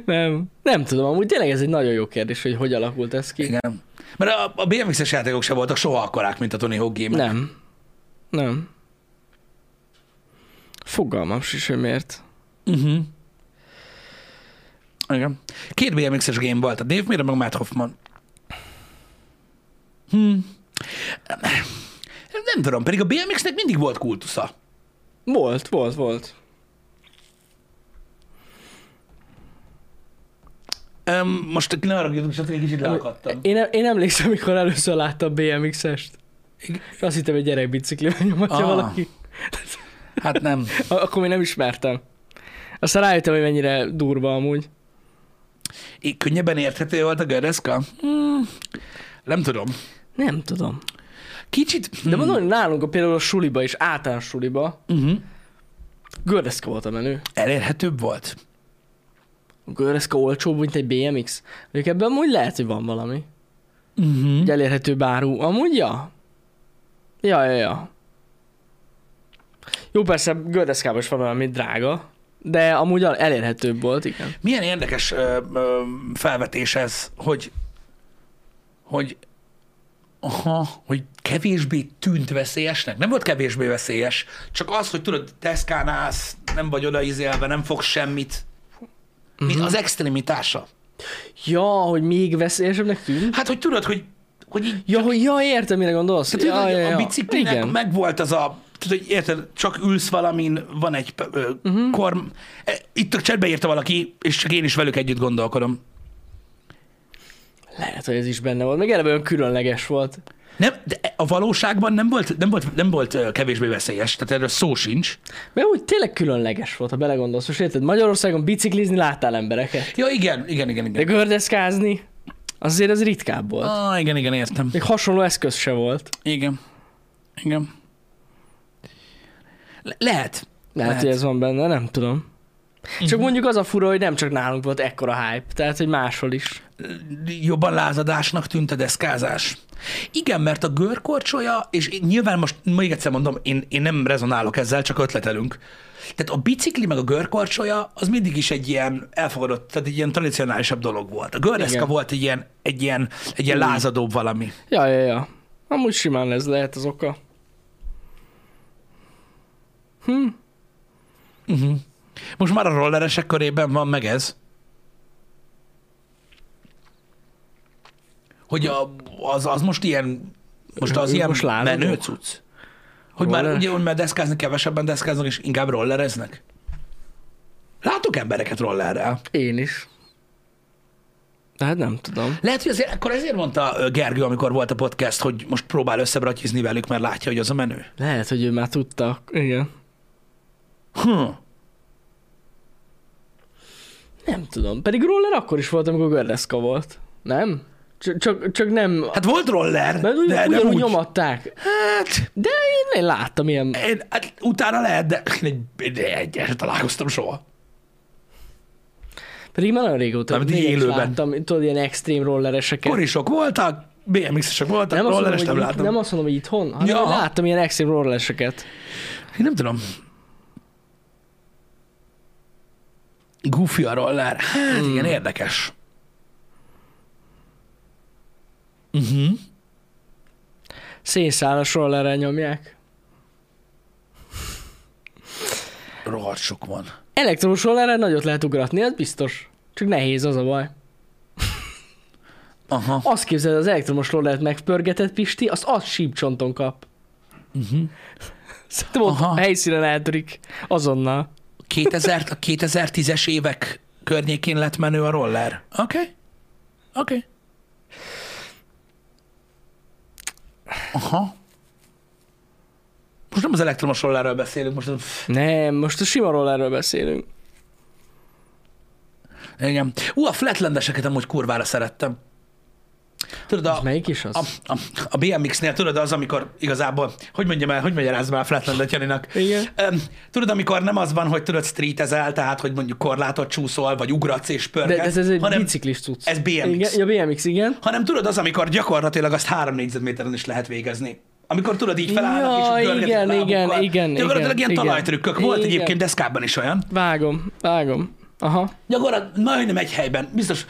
Nem. Nem tudom, amúgy tényleg ez egy nagyon jó kérdés, hogy hogy alakult ez ki. Igen. Mert a, a BMX-es játékok sem voltak soha akkorák, mint a Tony Hawk game Nem. Nem. Fogalmam is, hogy miért. Uh-huh. Igen. Két BMX-es game volt, a Dave Mira, meg Matt Hoffman. Hm. Nem tudom, pedig a BMX-nek mindig volt kultusza. Volt, volt, volt. Um, most ne arra hogy egy kicsit leakadtam. Én, én emlékszem, amikor először láttam BMX-est. Azt hittem, hogy bicikli nyomatja ah. valaki. Hát nem. Akkor még nem ismertem. Aztán rájöttem, hogy mennyire durva amúgy. É, könnyebben érthető volt a gördeszka? Hmm, nem tudom. Nem tudom. Kicsit... De mondom, hogy nálunk a például a suliba és általános suliba Uh-huh. gördeszka volt a menő. Elérhetőbb volt. A gördeszka olcsóbb, mint egy BMX. Mondjuk ebben amúgy lehet, hogy van valami. Uh-huh. Egy elérhető bárú. Amúgy ja. Ja, ja, ja. Jó, persze gördeszkában is van valami drága, de amúgy elérhetőbb volt, igen. Milyen érdekes ö, ö, felvetés ez, hogy, hogy, aha, hogy kevésbé tűnt veszélyesnek. Nem volt kevésbé veszélyes, csak az, hogy tudod, Teszkán állsz, nem vagy odaizélve, nem fogsz semmit. Mi az extremitása? Ja, hogy még veszélyesebbnek tűnt? Hát, hogy tudod, hogy, hogy így, Ja, hogy ja, értem, mire gondolsz. tehát, ja, ja, ja. a biciklinek Igen. meg volt az a, tudod, hogy érted, csak ülsz valamin, van egy ö, uh-huh. korm. E, Itt a chatbe írta valaki, és csak én is velük együtt gondolkodom. Lehet, hogy ez is benne volt. Meg eleve olyan különleges volt. Nem, de a valóságban nem volt, nem volt, nem volt kevésbé veszélyes, tehát erről szó sincs. Mert úgy tényleg különleges volt, ha belegondolsz. Most érted, Magyarországon biciklizni láttál embereket. Ja, igen, igen, igen, De igen. gördeszkázni, azért az ritkább volt. Ah, igen, igen, értem. Még hasonló eszköz se volt. Igen. Igen. Le- lehet. Lehet, Lehet. hogy ez van benne, nem tudom. Csak mondjuk az a fura, hogy nem csak nálunk volt ekkora hype, tehát hogy máshol is. Jobban lázadásnak tűnt a deszkázás. Igen, mert a görkorcsolya, és nyilván most még egyszer mondom, én, én nem rezonálok ezzel, csak ötletelünk. Tehát a bicikli meg a görkorcsolya az mindig is egy ilyen elfogadott, tehát egy ilyen tradicionálisabb dolog volt. A gördeszka Igen. volt egy ilyen, egy ilyen, egy ilyen lázadóbb valami. Ja, ja, ja. Amúgy simán ez lehet az oka. Hm. Uh-huh. Most már a rolleresek körében van meg ez. Hogy a, az, az most ilyen, most az Ők ilyen most menő cucc. Hogy már, ugye, hogy már deszkázni kevesebben deszkáznak, és inkább rollereznek. Látok embereket rollerrel. Én is. De hát nem tudom. Lehet, hogy azért, akkor ezért mondta Gergő, amikor volt a podcast, hogy most próbál összebratyizni velük, mert látja, hogy az a menő. Lehet, hogy ő már tudta. Igen. Hm. Nem tudom. Pedig roller akkor is volt, amikor gördeszka volt. Nem? Csak, csak, csak nem... Hát volt roller, Mert úgy, de nem ugyanúgy úgy. nyomatták. Hát, De én, én láttam ilyen... én, hát utána lehet, de én egy, egy, találkoztam soha. Pedig már nagyon régóta is élőben. láttam, tudod, ilyen extrém rollereseket. Korisok voltak, BMX-esek voltak, nem, mondom, rolleres hogy nem láttam. nem azt mondom, hogy itthon, hanem ja. láttam ilyen extrém rollereseket. Én nem tudom. Goofy a roller. Hát Hmm. igen, érdekes. Uh-huh. Szénszálas rollerrel nyomják. Rohadt sok van. Elektromos rollerrel nagyot lehet ugratni, ez biztos. Csak nehéz, az a baj. Aha. Azt képzeld, az elektromos rollert megpörgetett Pisti, azt az sípcsonton kap. Uh-huh. Szerintem ott Aha. a helyszínen eltörik. Azonnal. 2000, a 2010-es évek környékén lett menő a roller. Oké. Okay. Oké. Okay. Aha. Most nem az elektromos rollerről beszélünk, most. Nem, most a sima rollerről beszélünk. Igen. Ú, a flatlandeseket amúgy kurvára szerettem. Tudod, a, melyik is az? a, a, a BMX-nél tudod az, amikor igazából, hogy mondjam el, hogy magyarázzam el a Flatlandet Janinak? Igen. Tudod, amikor nem az van, hogy tudod streetezel, tehát, hogy mondjuk korlátot csúszol, vagy ugratsz és pörgetsz, de ez, ez egy hanem, biciklis cucc. ez BMX. Igen, ja, BMX, igen. hanem tudod az, amikor gyakorlatilag azt három négyzetméteren is lehet végezni. Amikor tudod, így felállnak, Ja, és igen, lábukkal. igen, igen, Gyakorlatilag igen, ilyen igen. talajtrükök. Volt Igen. egyébként deszkában is olyan. Vágom, vágom. Aha. Gyakorlatilag majdnem egy helyben. Biztos,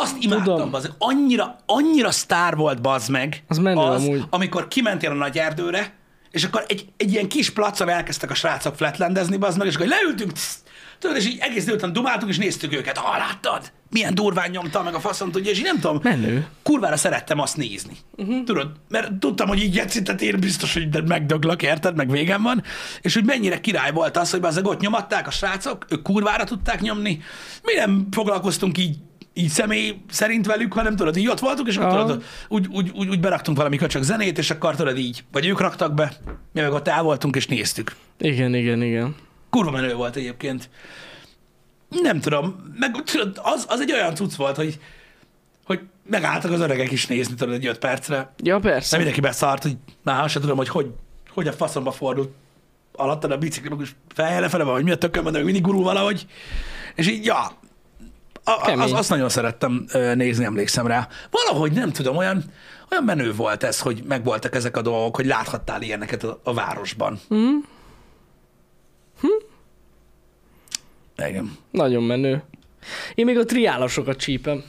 azt imádtam, Tudom. bazd, annyira, annyira sztár volt bazd meg, Az menő amúgy. amikor kimentél a nagy erdőre, és akkor egy, egy ilyen kis placon elkezdtek a srácok flatlandezni, bazd meg, és akkor leültünk, tsz, tudod, és így egész délután dumáltunk, és néztük őket. Ah, láttad? Milyen durván nyomta meg a faszom, tudja, és így nem tudom. Menő. Kurvára szerettem azt nézni. Uh-huh. Tudod, mert tudtam, hogy így jegyszítet én biztos, hogy megdöglök, érted, meg végem van, és hogy mennyire király volt az, hogy az ott nyomatták a srácok, ők kurvára tudták nyomni. Mi nem foglalkoztunk így így személy szerint velük, hanem tudod, így ott voltunk, és akkor tudod, úgy, úgy, úgy, úgy beraktunk valami köcsög zenét, és akkor tudod így, vagy ők raktak be, mi meg ott el voltunk, és néztük. Igen, igen, igen. Kurva menő volt egyébként. nem tudom, meg tudod, az, az egy olyan cucc volt, hogy, hogy megálltak az öregek is nézni, tudod, egy öt percre. Ja, Nem persze. mindenki beszart, hogy már sem tudom, hogy hogy, hogy a faszomba fordult alattad a bicikli, és fejjel lefele van, hogy mi a tököm, de még mindig gurul valahogy. És így, ja, a, az, azt nagyon szerettem nézni, emlékszem rá. Valahogy nem tudom, olyan, olyan menő volt ez, hogy megvoltak ezek a dolgok, hogy láthattál ilyeneket a, a városban. Mm. Hm? Igen. Nagyon menő. Én még a triálosokat csípem.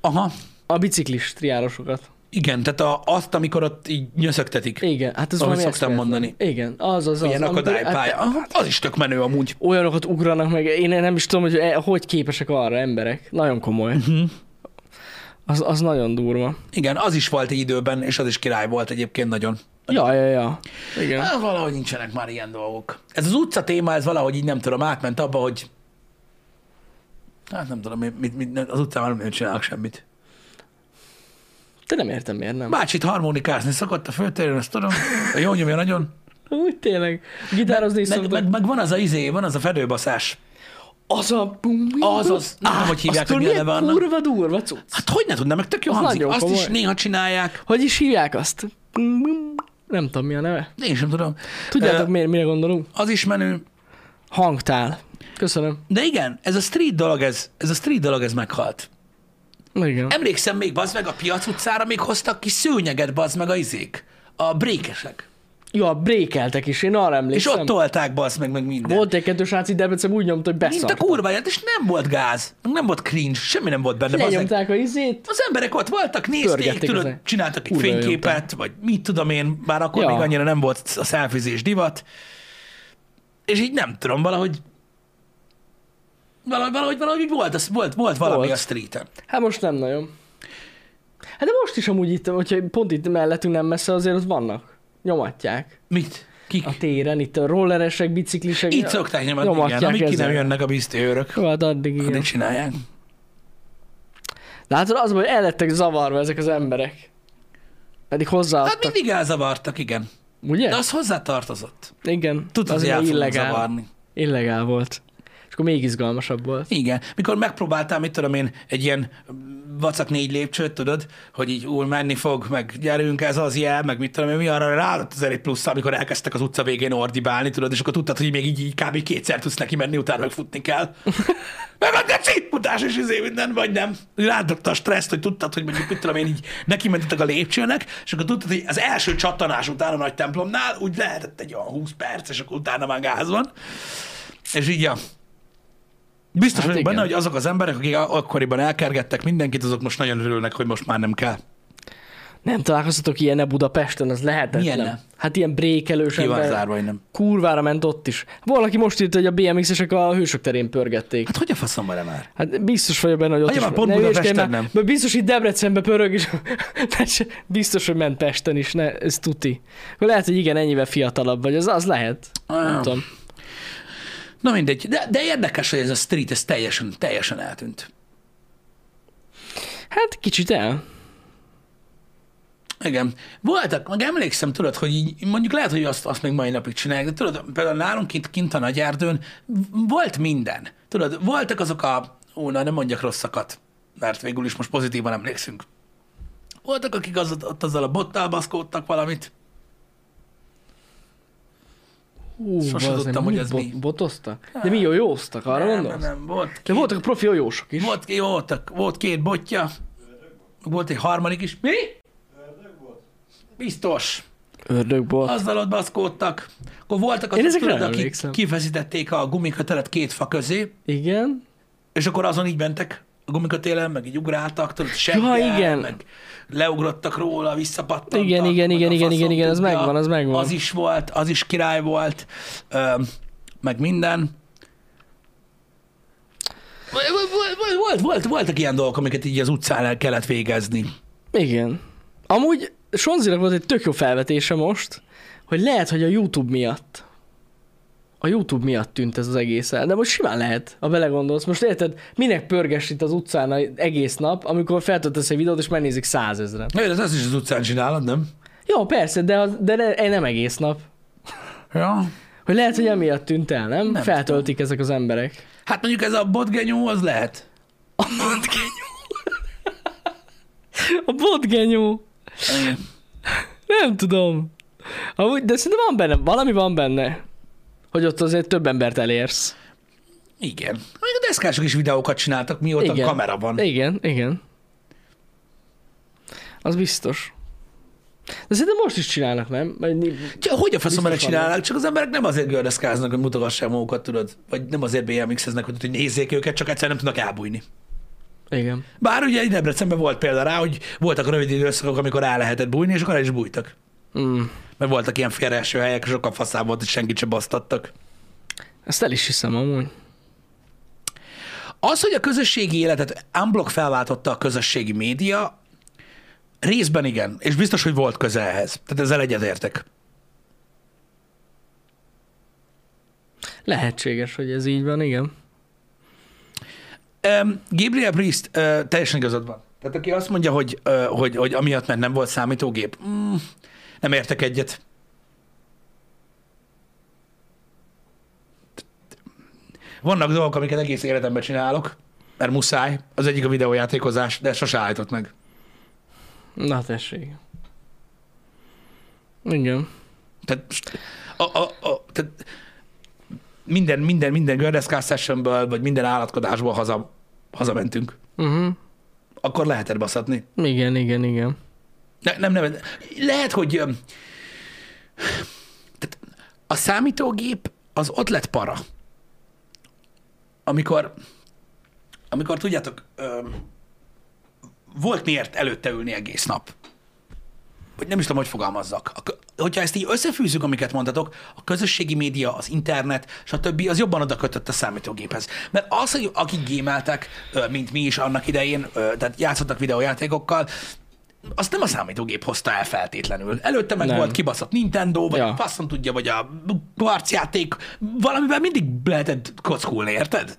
Aha, A biciklis triálosokat. Igen, tehát a, azt, amikor ott így nyöszögtetik. Igen, hát ez valami szoktam mondani. Igen, az az az. Ilyen amikor- akadálypálya. hát- Aha, az is tök menő amúgy. olyanokat ugranak meg, én nem is tudom, hogy e- hogy képesek arra emberek. Nagyon komoly. Mhm. Az, az nagyon durva. Igen, az is volt egy időben, és az is király volt egyébként nagyon. Ja, ja, ja. Igen. Hát, valahogy nincsenek már ilyen dolgok. Ez az utca téma, ez valahogy így nem tudom, átment abba, hogy hát nem tudom, mit, mit, az utcán már nem csinálnak semmit. Te nem értem, miért nem. Bácsit harmonikázni szokott a főtéren, ezt tudom. Jó nyomja nagyon. Úgy tényleg. Gitározni is Meg, meg, meg, van az a izé, van az a fedőbaszás. Az a... bum, Az az, nem tudom, hogy hívják, azt hogy milyen neve annak. kurva durva cucc. Hát hogy ne tudnám, meg tök jó Az hangzik. Azt is néha csinálják. Hogy is hívják azt? Nem tudom, mi a neve. Én sem tudom. Tudjátok, mire, mire gondolunk? Az is menő. Hangtál. Köszönöm. De igen, ez a street dolog, ez, ez a street dolog, ez meghalt. Igen. Emlékszem még, bazd meg, a piac utcára még hoztak ki szőnyeget, bazd meg a izék. A brékesek. Ja, brékeltek is, én arra És emlékszem. ott tolták, bazd meg, meg minden. Volt egy kettős srác itt Debrecen, úgy nyomta, hogy Mint a beszart. kurváját, és nem volt gáz, nem volt cringe, semmi nem volt benne. Lenyomták a izét. Az emberek ott voltak, nézték, tudod, csináltak egy Kurva fényképet, vagy mit tudom én, bár akkor Ja. még annyira nem volt a szelfizés divat. És így nem tudom, valahogy valahogy, valahogy, valahogy volt, az, volt, volt valami Volt. a streeten. Hát most nem nagyon. Hát de most is amúgy itt, hogyha pont itt mellettünk nem messze, azért ott vannak. Nyomatják. Mit? Kik? A téren, itt a rolleresek, biciklisek. Itt szokták nyomatni, nyomatják igen, amíg ki nem jönnek a bizti őrök. Jó, hát addig igen. Addig csinálják. Látod, az, hogy el lettek zavarva ezek az emberek. Pedig hozzáadtak. Hát mindig elzavartak, igen. Ugye? De az hozzá tartozott. Igen. Tudtad, az hogy el illegál. zavarni. Illegál volt. Akkor még izgalmasabb volt. Igen. Mikor megpróbáltál, mit tudom én, egy ilyen vacak négy lépcsőt, tudod, hogy így úr menni fog, meg gyerünk, ez az jel, meg mit tudom én, mi arra ráadott az egy plusz, amikor elkezdtek az utca végén ordibálni, tudod, és akkor tudtad, hogy még így, így kb. kétszer tudsz neki menni, utána meg futni kell. Meg a geci, futás és izé minden, vagy nem. Rádogta a stresszt, hogy tudtad, hogy mondjuk, mit tudom én, így neki mentetek a lépcsőnek, és akkor tudtad, hogy az első csattanás után a nagy templomnál úgy lehetett egy olyan 20 perc, és akkor utána már gáz van. És így, ja, Biztos Hát vagyok igen. benne, hogy azok az emberek, akik akkoriban elkergettek mindenkit, azok most nagyon örülnek, hogy most már nem kell. Nem találkoztatok ilyenne Budapesten, az lehetetlen. Milyenne? Hát ilyen brékelős Ki ember. zárva, nem? Kurvára ment ott is. Valaki most írta, hogy a BMX-esek a hősök terén pörgették. Hát hogy a faszom van már? Hát biztos vagyok benne, hogy ott Hagyja is. pont Budapesten nem. mert Biztos, hogy Debrecenbe pörög, és biztos, hogy ment Pesten is, ne, ez tuti. Akkor lehet, hogy igen, ennyivel fiatalabb vagy, az, az lehet. Nem Ah. tudom. Na mindegy, de, de érdekes, hogy ez a street, ez teljesen, teljesen eltűnt. Hát kicsit el. Igen. Voltak, meg emlékszem, tudod, hogy így, mondjuk lehet, hogy azt, azt még mai napig csinálják, de tudod, például nálunk kint, kint a Nagyárdőn volt minden. Tudod, voltak azok a, ó, na nem mondjak rosszakat, mert végül is most pozitívan emlékszünk. Voltak, akik az, ott azzal a bottal baszkódtak valamit. Hú, Sose tudtam, hogy ez mi. Botoztak? De mi jójóztak, arra nem, gondolsz? nem, nem, volt De voltak profi jójósok is. volt, voltak, volt két botja, volt egy harmadik is. Mi? Biztos. Ördögbot. Azzal ott baszkódtak. Akkor voltak azok, tudod, akik kifeszítették a gumikötelet két fa közé, Igen. és akkor azon így mentek gumikötélen, meg így ugráltak, tudod, seggel, Ja, igen. meg leugrottak róla, visszapattantak. Igen, igen, igen, igen, igen, igen, az tudja. megvan, az megvan. Az is volt, az is király volt, meg minden. Volt, volt, voltak ilyen dolgok, amiket így az utcán el kellett végezni. Igen. Amúgy Sonzinak volt egy tök jó felvetése most, hogy lehet, hogy a YouTube miatt a YouTube miatt tűnt ez az egész el. De most simán lehet, ha belegondolsz. Most érted, minek pörgess itt az utcán egész nap, amikor feltöltesz egy videót, és megnézik százezren. Jó, ez azt is az utcán csinálod, nem? Jó, persze, de, az, de ne, nem egész nap. Ja. Hogy lehet, hogy emiatt tűnt el, nem? Nem Feltöltik ezek az emberek. Hát mondjuk ez a botgenyó, az lehet. A botgenyó. A botgenyó. Nem tudom. Amúgy, de szerintem van benne, valami van benne. Hogy ott azért több embert elérsz. Igen. Még a deszkások is videókat csináltak, mióta Igen. kamera van. Igen, igen. Az biztos. De szerintem most is csinálnak, nem? Ja, hogy a faszom erre csinálnak? Csak az emberek nem azért gördeszkáznak, hogy mutogassák magukat, tudod? Vagy nem azért BMX-eznek, hogy, hogy nézzék őket, csak egyszerűen nem tudnak elbújni. igen. Bár ugye egy Debrecenben volt példa rá, hogy voltak rövid időszakok, amikor el lehetett bújni, és akkor el is bújtak. Mm. Mert voltak ilyen félreeső helyek, és sokkal faszább volt, hogy senkit sem basztattak. Ezt el is hiszem amúgy. Az, hogy a közösségi életet unblock felváltotta a közösségi média, részben igen, és biztos, hogy volt köze ehhez. Tehát ezzel egyetértek. Lehetséges, hogy ez így van, igen. Um, Gabriel Priest, uh, teljesen igazad van. Tehát aki azt mondja, hogy, uh, hogy, hogy amiatt, mert nem volt számítógép, mm, nem értek egyet. Vannak dolgok, amiket egész életemben csinálok, mert muszáj. Az egyik a videójátékozás, de sose állított meg. Na tessék. Igen. Tehát, a, a, a, tehát minden, minden, minden gördeszkás sessionből, vagy minden állatkodásból haza, hazamentünk. Uh-huh. Akkor lehetett baszatni. Igen, igen, igen. Ne, nem, nem. Lehet, hogy tehát a számítógép az ott lett para. Amikor, amikor tudjátok, volt miért előtte ülni egész nap. Vagy nem is tudom, hogy fogalmazzak. A, hogyha ezt így összefűzzük, amiket mondtatok, a közösségi média, az internet, stb. az jobban oda kötött a számítógéphez. Mert az, hogy akik gémeltek, mint mi is annak idején, tehát játszottak videójátékokkal, azt nem a számítógép hozta el feltétlenül. Előtte meg Nem. volt kibaszott Nintendo, vagy Ja. faszom tudja, vagy a harcjáték, valamivel mindig lehetett kockulni, érted?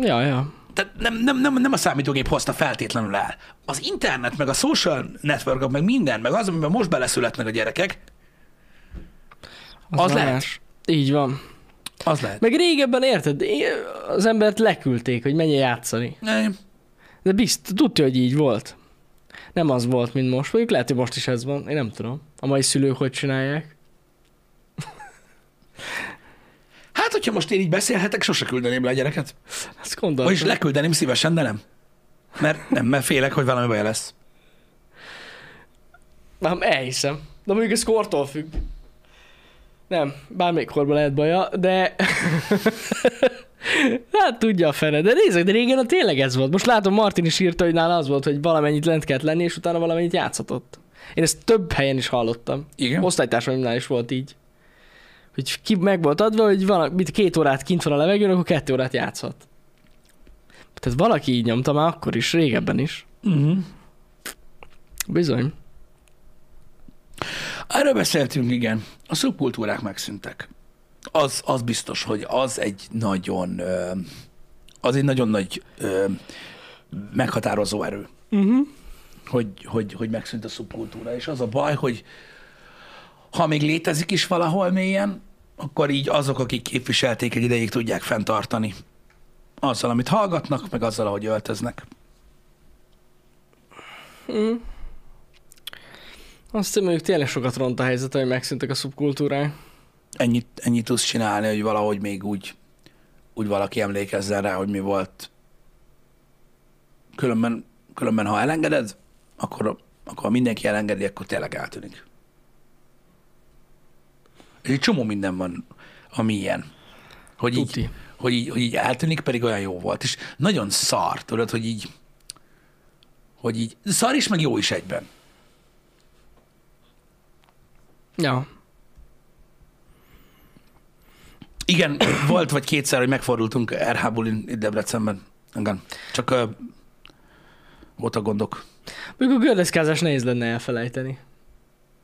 Ja, ja. Tehát nem, nem, nem, nem a számítógép hozta feltétlenül el. Az internet, meg a social network meg minden, meg az, amiben most beleszületnek a gyerekek, Az már lehet. Így van. az lehet. Meg régebben érted, az embert leküldték, hogy menjen játszani. Nem. De bizt, tudja, hogy így volt. Nem az volt, mint most. Mondjuk lehet, hogy most is ez van. Én nem tudom. A mai szülők hogy csinálják. Hát, hogyha most én így beszélhetek, sose küldeném le a gyereket. Ezt gondoltam. Vagyis leküldeném szívesen, de nem. Mert nem, mert félek, hogy valami baj lesz. Nem, elhiszem. De mondjuk ez kortól függ. Nem, bármelyik korban lehet baja, de... hát tudja a fene. De nézzek, de régen a tényleg ez volt. Most látom, Martin is írta, hogy nála az volt, hogy valamennyit lent kellett lenni, és utána valamennyit játszhatott. Én ezt több helyen is hallottam. Igen. Osztálytársaimnál is volt így. Hogy ki meg volt adva, hogy van, mit két órát kint van a levegőn, akkor kettő órát játszhat. Tehát valaki így nyomta már akkor is, régebben is. Uh-huh. Bizony. Erről beszéltünk, igen. A szubkultúrák megszűntek. Az, az biztos, hogy az egy nagyon, az egy nagyon nagy meghatározó erő, Uh-huh. hogy, hogy, hogy megszűnt a szubkultúra. És az a baj, hogy ha még létezik is valahol mélyen, akkor így azok, akik képviselték egy ideig tudják fenntartani. Azzal, amit hallgatnak, meg azzal, ahogy öltöznek. Mm. Azt hiszem, mondjuk tényleg sokat ront a helyzet, hogy megszűntek a szubkultúrák. Ennyit, ennyit tudsz csinálni, hogy valahogy még úgy, úgy valaki emlékezzen rá, hogy mi volt. Különben, különben ha elengeded, akkor, akkor ha mindenki elengedi, akkor tényleg eltűnik. És egy csomó minden van, ami ilyen. Hogy így, hogy, így, hogy így eltűnik, pedig olyan jó volt. És nagyon szar, tudod, hogy így, hogy így, szar is, meg jó is egyben. Ja. Igen, volt vagy kétszer, hogy megfordultunk RH bulin itt Debrecenben. Igen. Csak uh, voltak gondok. Mondjuk a gördeszkázás nehéz lenne elfelejteni.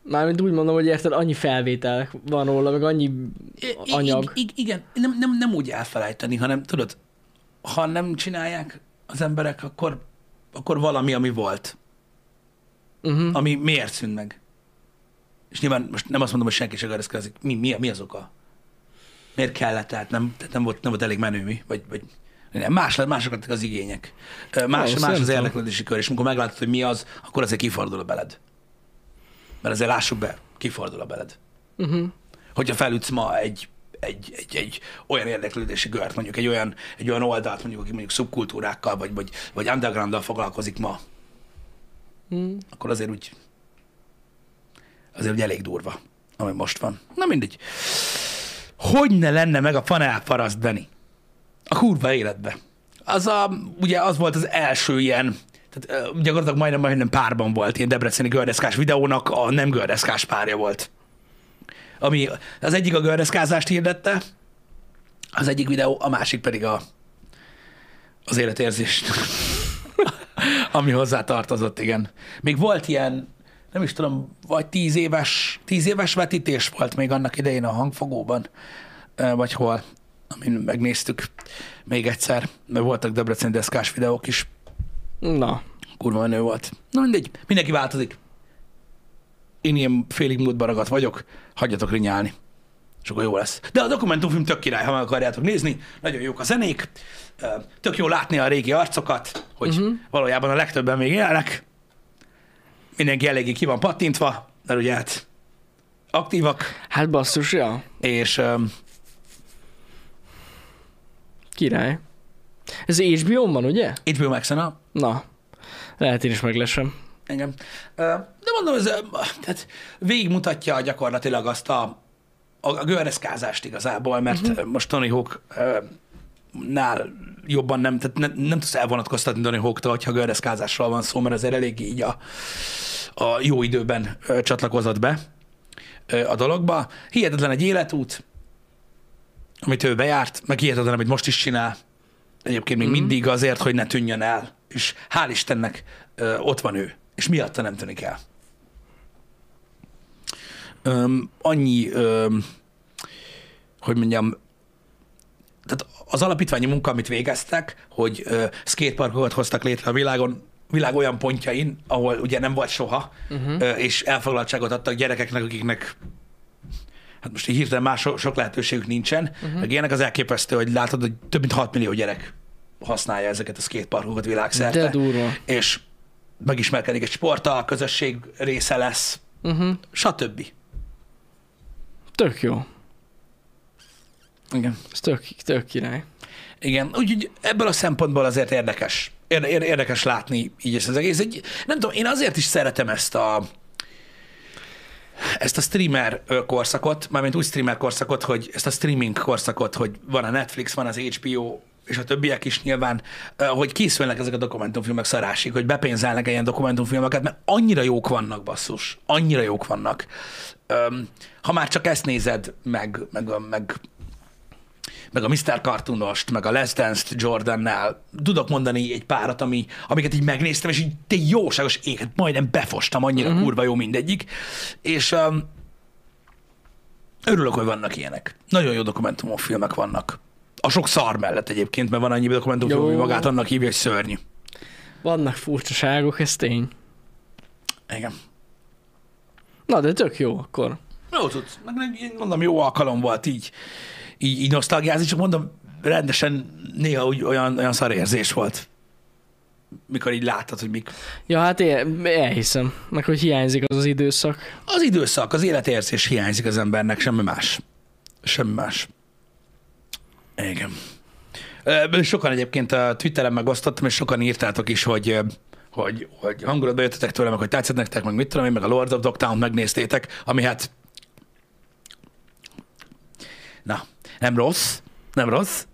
Mármint úgy mondom, hogy érted, annyi felvétel van róla, meg annyi I- i- anyag. I- igen, nem, nem, nem úgy elfelejteni, hanem tudod, ha nem csinálják az emberek, akkor, akkor valami, ami volt, Uh-huh. ami miért szűnt meg. És nyilván most nem azt mondom, hogy senki se gördeszkázik. Mi, mi, mi az oka? Miért kellett, tehát nem, tehát nem, volt, nem volt elég menő mi, vagy, vagy nem, más, mások az igények. Más, Ó, más az érdeklődési kör, és amikor meglátod, hogy mi az, akkor azért kifordul a beled. Mert azért lássuk be, kifordul a beled. Uh-huh. Hogyha felütsz ma egy, egy, egy, egy olyan érdeklődési kört, mondjuk egy olyan, egy olyan oldalt, mondjuk, aki mondjuk szubkultúrákkal, vagy, vagy, vagy undergrounddal foglalkozik ma, Mm. akkor azért úgy, azért úgy elég durva, ami most van. Na mindegy. Hogy ne lenne meg a panelparaszt, Benni? A kurva életbe. Az a, ugye az volt az első ilyen, tehát gyakorlatilag majdnem, majdnem párban volt ilyen debreceni gördeszkás videónak, a nem gördeszkás párja volt. Ami az egyik a gördeszkázást hirdette, az egyik videó, a másik pedig a, az életérzést. ami hozzá tartozott, igen. Még volt ilyen, nem is tudom, vagy tíz éves, tíz éves vetítés volt még annak idején a hangfogóban, vagy hol, amin megnéztük még egyszer, mert voltak Debrecen deszkás videók is, Na, kurva menő volt. Na mindegy, mindenki változik. Én ilyen félig múltban ragadt vagyok, hagyjatok rinyálni. És akkor jó lesz. De a dokumentumfilm tök király, ha meg akarjátok nézni. Nagyon jók a zenék. Tök jó látni a régi arcokat, hogy uh-huh. valójában a legtöbben még élnek. Mindenki eléggé ki van pattintva, mert ugye hát aktívak, hát basszus, ja, és öm, király. Ez HBO-n van, ugye? HBO Max-en a Na, lehet én is meglesem. Engem. De mondom, ez tehát végigmutatja gyakorlatilag azt a, a, a igazából, mert uh-huh. most Tony Hawk nál jobban nem, tehát ne, nem tudsz elvonatkoztatni Tony Hawk-tól, hogyha gördeszkázásról van szó, mert azért elég így a, a jó időben csatlakozott be a dologba. Hihetetlen egy életút, amit ő bejárt, meg hihetetlen, amit most is csinál. Egyébként még mm. mindig azért, hogy ne tűnjön el. És hál' Istennek ott van ő, és miatta nem tűnik el. Öm, annyi, öm, hogy mondjam, tehát az alapítványi munka, amit végeztek, hogy ö, skateparkokat hoztak létre a világon, világ olyan pontjain, ahol ugye nem volt soha, uh-huh. ö, és elfoglaltságot adtak gyerekeknek, akiknek hát most így hirtelen so, sok lehetőségük nincsen, uh-huh. meg ilyenek az elképesztő, hogy látod, hogy több mint 6 millió gyerek használja ezeket a skateparkokat világszerte. De durva. És megismerkedik egy sporttal, közösség része lesz, Uh-huh. stb. Tök jó. Igen. Ez tök, tök király. Igen, úgyhogy ebből a szempontból azért érdekes. Érde, érde- érdekes látni így ezt az egész. Egy, nem tudom, én azért is szeretem ezt a ezt a streamer korszakot, mármint úgy streamer korszakot, hogy ezt a streaming korszakot, hogy van a Netflix, van az HBO, és a többiek is nyilván, hogy készülnek ezek a dokumentumfilmek szarásig, hogy bepénzelnek ilyen dokumentumfilmeket, mert annyira jók vannak, basszus, annyira jók vannak. Ha már csak ezt nézed, meg, meg, meg meg a Mr. Cartoonost, meg a Les Dance-t Jordannál. Tudok mondani egy párat, ami, amiket így megnéztem, és így te jóságos ég, hát majdnem befostam, annyira uh-huh. kurva jó mindegyik. És um, örülök, hogy vannak ilyenek. Nagyon jó dokumentumfilmek vannak. A sok szar mellett egyébként, mert van annyi dokumentumfilm, ami magát annak hívja, hogy szörnyű. Vannak furcsaságok, ez tény. Igen. Na, de tök jó akkor. Jó tudsz. Meg mondom, jó alkalom volt így, így, így nosztalgiázni, csak mondom, rendesen néha úgy olyan, olyan szar érzés volt. Mikor így láttad, hogy mik. Ja, hát én elhiszem. Meg, hogy hiányzik az az időszak. Az időszak, az életérzés hiányzik az embernek, semmi más. Semmi más. Igen. Sokan egyébként a Twitteren megosztottam, és sokan írtátok is, hogy hogy, hogy hangulatba jöttetek tőlem, hogy tetszett nektek, meg mit tudom én, meg a Lord of Dogtown megnéztétek, ami hát na, nem rossz, nem rossz.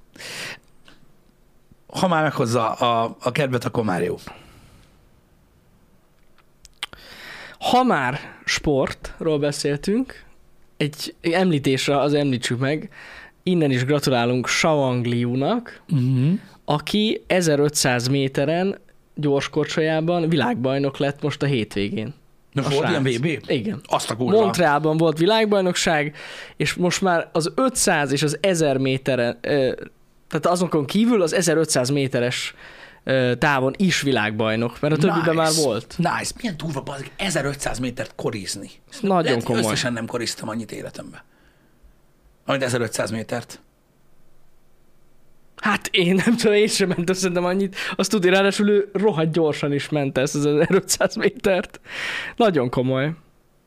Ha már meghozza a, a kedvet, akkor már jó. Ha már sportról beszéltünk, egy említésre az említsük meg, innen is gratulálunk Shawang Liu-nak, Mm-hmm. aki 1500 méteren gyorskocsajában világbajnok lett most a hétvégén. Most A volt srác. ilyen VB? Igen. Azt a kurva. Montrealban volt világbajnokság, és most már az 500 és az 1000 méteren, tehát azokon kívül az 1500 méteres távon is világbajnok, mert a többiben már volt. Nice. Milyen durva, bazzik, 1500 métert korizni. Nagyon Lehet, komoly. Összesen nem koriztam annyit életemben. Majd 1500 métert. Hát én nem tudom, én sem mentem szerintem annyit. Azt tudni, ráadásul ő rohadt gyorsan is ment ezt az 1500 métert. Nagyon komoly.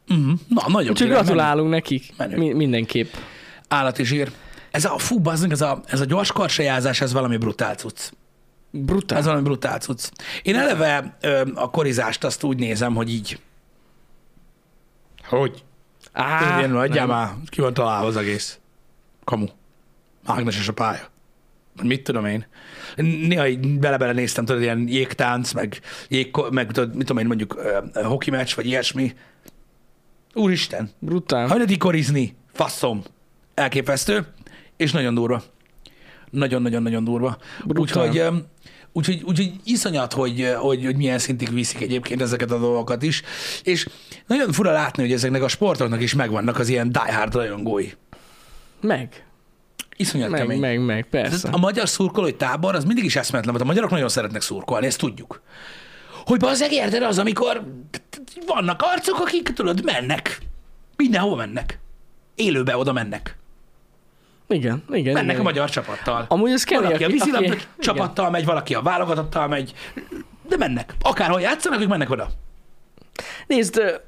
Uh-huh. Na, nagyon Úgyhogy gratulálunk nekik. Menő. Mi- mindenképp. menő. Állati zsír. Ez a, fú, bazdmeg, ez a, ez a gyors karsajázás, ez valami brutál cucc. Brutál. Ez valami brutál cucc. Én eleve ö, a korizást azt úgy nézem, hogy így. Hogy? Á, Én adjál nem. már, ki van találva az egész. Kamu. Mágneses a pálya. Mit tudom én. Néha így bele-bele néztem, tudod, ilyen jégtánc, meg, jég, meg tudod, mit tudom én, mondjuk uh, hoki meccs, vagy ilyesmi. Úristen, Brutál. hagyd korizni, faszom. Elképesztő, és nagyon durva. Nagyon-nagyon-nagyon durva. Brutál. Úgyhogy, öm, úgyhogy, úgyhogy iszonyat, hogy, hogy, hogy milyen szintig viszik egyébként ezeket a dolgokat is. És nagyon fura látni, hogy ezeknek a sportoknak is megvannak az ilyen diehard rajongói. Meg. Iszonyat Meg, kemény. meg, meg, persze. A magyar szurkolói tábor az mindig is eszmetlen volt. A magyarok nagyon szeretnek szurkolni, ezt tudjuk. Hogy az érted az, amikor vannak arcok, akik tudod, mennek. Mindenhol mennek. Élőbe oda mennek. Igen, igen. Mennek igen. a magyar csapattal. Amúgy ez kemény, Valaki a vízilabda csapattal megy, valaki a válogatottal megy, de mennek. Akárhol játszanak, ők mennek oda. Nézd,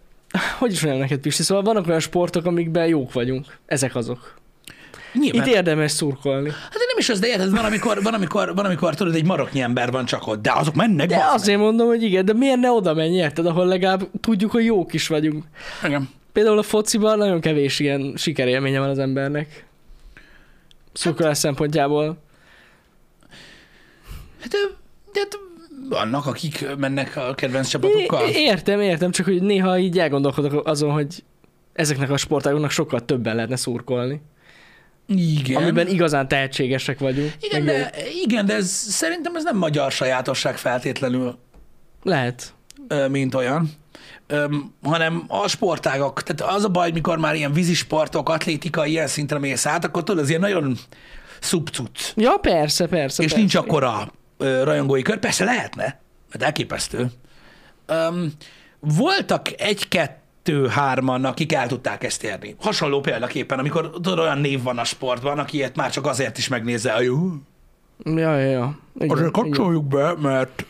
hogy is mondjam neked, Pisti, szóval vannak olyan sportok, amikben jók vagyunk. Ezek azok. Nyilván. Itt érdemes szurkolni. Hát de nem is az, de érted, van amikor, van, amikor, van, amikor tudod, egy maroknyi ember van csak ott, de azok mennek. De bazd meg. azért mondom, hogy igen, de miért ne oda menj, érted, ahol legalább tudjuk, hogy jók is vagyunk. Igen. Például a fociban nagyon kevés ilyen sikerélménye van az embernek. Szurkolás szempontjából. Hát, ö, de hát vannak, akik mennek a kedvenc csapatukkal. É- értem, értem, csak hogy néha így elgondolkodok azon, hogy ezeknek a sportágoknak sokkal többen lehetne szurkolni. Igen. Amiben igazán tehetségesek vagyunk. igen, de, igen, de ez, szerintem ez nem magyar sajátosság feltétlenül, Lehet. mint olyan, Öm, hanem a sportágak. Tehát az a baj, mikor már ilyen vízisportok, atlétika ilyen szintre mész át, akkor tudod, az ilyen nagyon szubcuc. Ja, persze, persze. és persze. nincs akkora ö, rajongói kör. Persze lehetne, mert elképesztő. Um, voltak egy-kettő-hárman, akik el tudták ezt érni. Hasonló példaképpen, amikor tudod, olyan név van a sportban, aki ilyet már csak azért is megnézze, hogy jó, Ja, ja, ja. Igen, azért igen. kapcsoljuk be, mert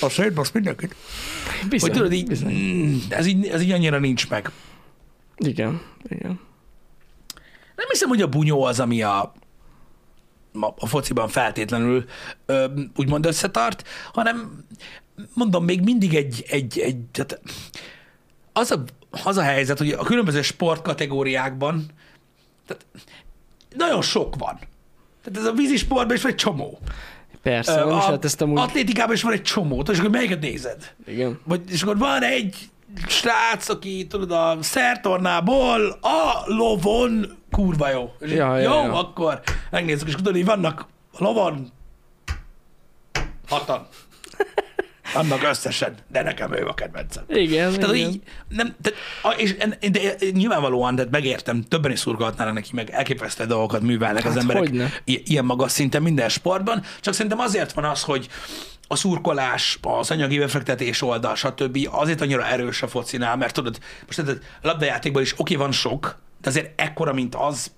a szétbasz mindenkit. Bizony, Hogy tudod, így, bizony. mm, ez így, ez így annyira nincs meg. Igen, igen. Nem hiszem, hogy a bunyó az, ami a, a, a fociban feltétlenül ö, úgymond összetart, hanem mondom, még mindig egy, egy, egy tehát az, a, az a helyzet, hogy a különböző sportkategóriákban tehát nagyon sok van. Tehát ez a vízisportban is van egy csomó. Persze, Ö, a lehet ezt amúgy... atlétikában is van egy csomó, és akkor melyiket nézed? Igen. Vagy, és akkor van egy srác, aki tudod a szertornából a lovon kurva jó. És Ja, jó, ja. akkor megnézzük, és tudod, hogy vannak a lovon hatan. Annak összesen, de nekem ő a kedvencem. Igen, Tehát igen. így, nem, tehát, és de nyilvánvalóan, de megértem, többen is szurkolhatnának neki, meg elképesztő dolgokat művelnek Hát az emberek hogyne. ilyen magas szinten minden sportban, csak szerintem azért van az, hogy a szurkolás, az anyagi befektetés oldal, stb. azért annyira erős a focinál, mert tudod, most a labdajátékban is oké, van sok, de azért ekkora, mint az,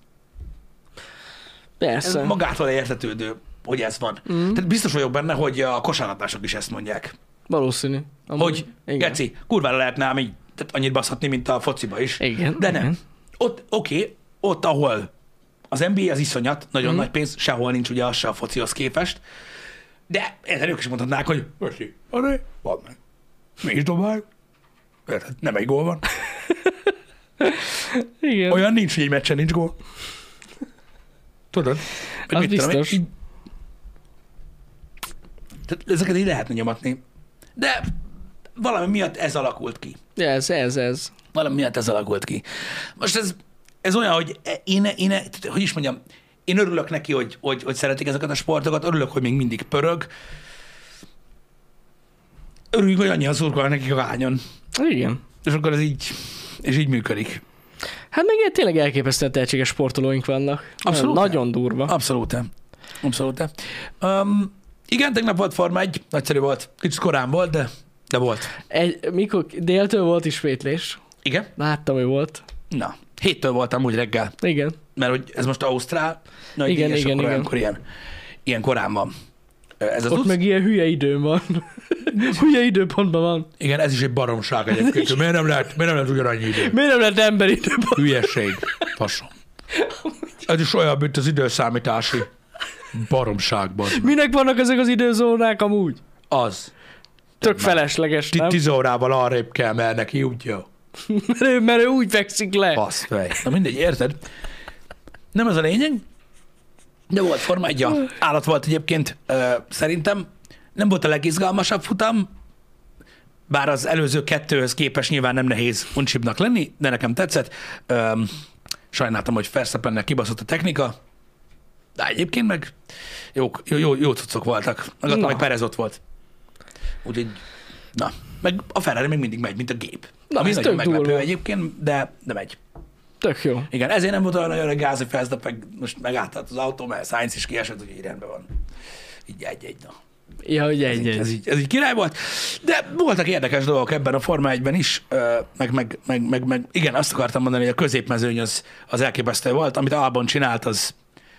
ez Persze. magától értetődő, hogy ez van. Mm. Tehát biztos vagyok benne, hogy a kosárlabdások is ezt mondják. Valószínű. Amúgy, Hogy, igen. Geci, kurvára lehetne ám így tehát annyit baszhatni, mint a fociba is. Igen, De nem. igen. Ott, oké, ott, ahol az NBA az iszonyat, nagyon mm. nagy pénz, sehol nincs ugye az se a focihoz képest, de érted, ők is mondhatnák, hogy Ösi, arra, van meg. Mi is dobáljuk. Érted, nem egy gól van. Igen. Olyan nincs, hogy egy meccsen nincs gól. Tudod? Az mit tudom biztos. így- Tehát ezeket így lehetne nyomatni. De valami miatt ez alakult ki. Ez, ez, ez. Valami miatt ez alakult ki. Most ez, ez olyan, hogy én, én, hogy is mondjam, én örülök neki, hogy, hogy, hogy szeretik ezeket a sportokat, örülök, hogy még mindig pörög. Örüljük, hogy annyian szurkolnak nekik a ványon. Igen. És akkor ez így, és így működik. Hát meg ilyen tényleg elképesztően tehetséges sportolóink vannak. Abszolút. Nagyon durva. Abszolút. Abszolút. Um, igen, tegnap volt Forma 1, nagyszerű volt. Kicsit korán volt, de, de volt. Egy, mikor déltől volt ismétlés. Igen? Láttam, hogy volt. Na, Héttől voltam úgy reggel, Igen. mert hogy ez most Ausztrál, nagy Igen, és igen, akkor igen. olyankor ilyen, ilyen korán van. Ez az Ott utc, meg ilyen hülye időm van. hülye időpontban van. igen, ez is egy baromság egyébként. Miért nem lehet, miért nem lehet ugyanannyi idő? Miért nem lett ember időben? Hülyeség. Fasom. Ez is olyan, mint az időszámítási baromságban. Minek vannak ezek az időzónák amúgy? Az. Tök felesleges, nem? Tíz órával arrébb kell, mert neki úgy jó. Mert ő, mert ő úgy fekszik le. Basz fej. Na mindegy, érted? Nem ez a lényeg, de volt Forma 1 Állat volt egyébként, ö, szerintem. Nem volt a legizgalmasabb futam, bár az előző kettőhöz képest nyilván nem nehéz uncsibnak lenni, de nekem tetszett. Ö, sajnáltam, hogy Verstappennek kibaszott a technika, de egyébként meg jó, jó, jó, jó cuccok voltak. Meg ott meg Perez ott volt. Úgyhogy, na, meg a Ferrari még mindig megy, mint a gép. Na, Ami ez nagyon meglepő durva. egyébként, de, de megy. Tök jó. Igen, ezért nem volt olyan nagyon a gáz, hogy Verstappen most megállt az autó, mert Sainz is kiesett, úgyhogy így rendben van. Így egy-egy, na. Ja, hogy Ez, egy, így, ez, egy. így, ez így király volt. De voltak érdekes dolgok ebben a Forma 1-ben is, meg, meg, meg, meg, meg, igen, azt akartam mondani, hogy a középmezőny az, az elképesztő volt. Amit Albon csinált, az,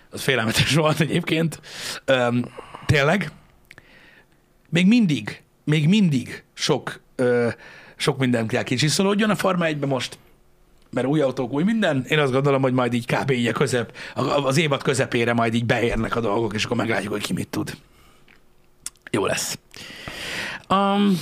az félelmetes volt egyébként. Öm, tényleg. Még mindig, még mindig sok, ö, sok minden kell kicsiszolódjon a Forma 1-ben most mert új autók, új minden. Én azt gondolom, hogy majd így kb. így a közep, az évad közepére majd így beérnek a dolgok, és akkor meglátjuk, hogy ki mit tud. Jó lesz. Um,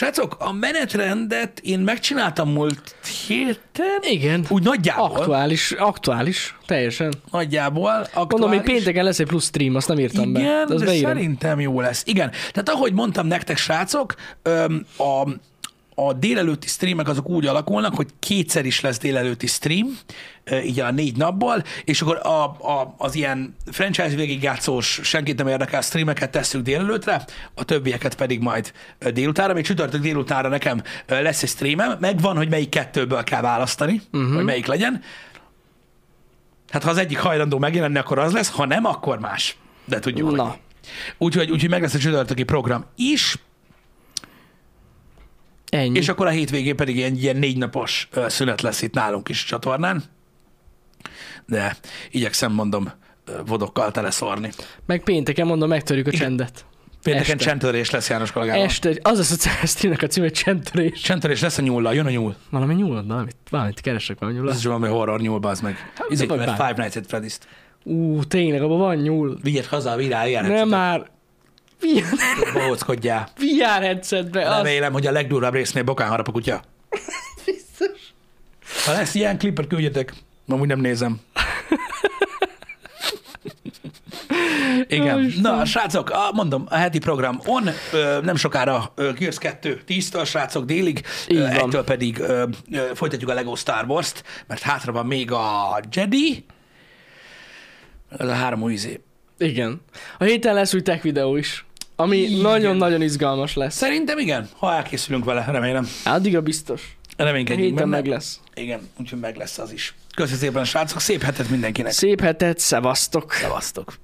srácok, a menetrendet én megcsináltam múlt héten. Igen. Úgy nagyjából. Aktuális, aktuális, teljesen. Nagyjából. Aktuális. Mondom, hogy pénteken lesz egy plusz stream, azt nem írtam be. Igen, De de szerintem jó lesz. Igen, tehát ahogy mondtam nektek, srácok, a, a délelőtti streamek azok úgy alakulnak, hogy kétszer is lesz délelőtti stream, így a négy napból, és akkor a, a, az ilyen franchise végigjátszós, senkit nem érdekel streameket tesszük délelőtre, a többieket pedig majd ö, délutánra, még csütörtök délutánra nekem lesz egy streamem, megvan, hogy melyik kettőből kell választani, uh-huh. hogy melyik legyen. Hát ha az egyik hajlandó megjelenni, akkor az lesz, ha nem, akkor más. De tudjuk, hogy Na, Úgyhogy, úgyhogy meg lesz a csütörtöki program is, ennyi. és akkor a hétvégén pedig ilyen, ilyen négy napos szünet lesz itt nálunk is a csatornán. De igyekszem, mondom, vodokkal teleszórni. Meg pénteken mondom, megtörjük a csendet. Pénteken Este. csendtörés lesz János kollégával. Este, az a streamnek a cím, hogy csendtörés. Csendtörés lesz a nyúllal, jön a nyúl. Valami nyúlad, valamit, valamit keresek valami Ez nyúlad. is valami horror nyúl, bazd meg. Izé, vagy mert bár. Five Nights at Freddy's-t. Ú, tényleg, abban van nyúl. Vigyed haza a ilyen Nem már. VR, Bohóckodjál. VR headsetbe. Az, Remélem, hogy a legdurvább résznél bokán harap a kutya. biztos. Ha lesz ilyen klipet, küldjetek. Amúgy nem nézem. Igen. Istenem. Na, srácok, a, mondom, a heti program on, ö, nem sokára kijössz kettő, tíztől, srácok, délig, egytől pedig ö, ö, folytatjuk a Lego Star Wars-t, mert hátra van még a Jedi, ez a három új izé. Igen. A héten lesz új tech videó is, ami nagyon-nagyon izgalmas lesz. Szerintem igen, ha elkészülünk vele, remélem. Biztos. A Reménykedjünk héten meg lesz. Igen, úgyhogy meg lesz az is. Köszönöm szépen, srácok, szép hetet mindenkinek. Szép hetet, szevasztok! Szevasztok.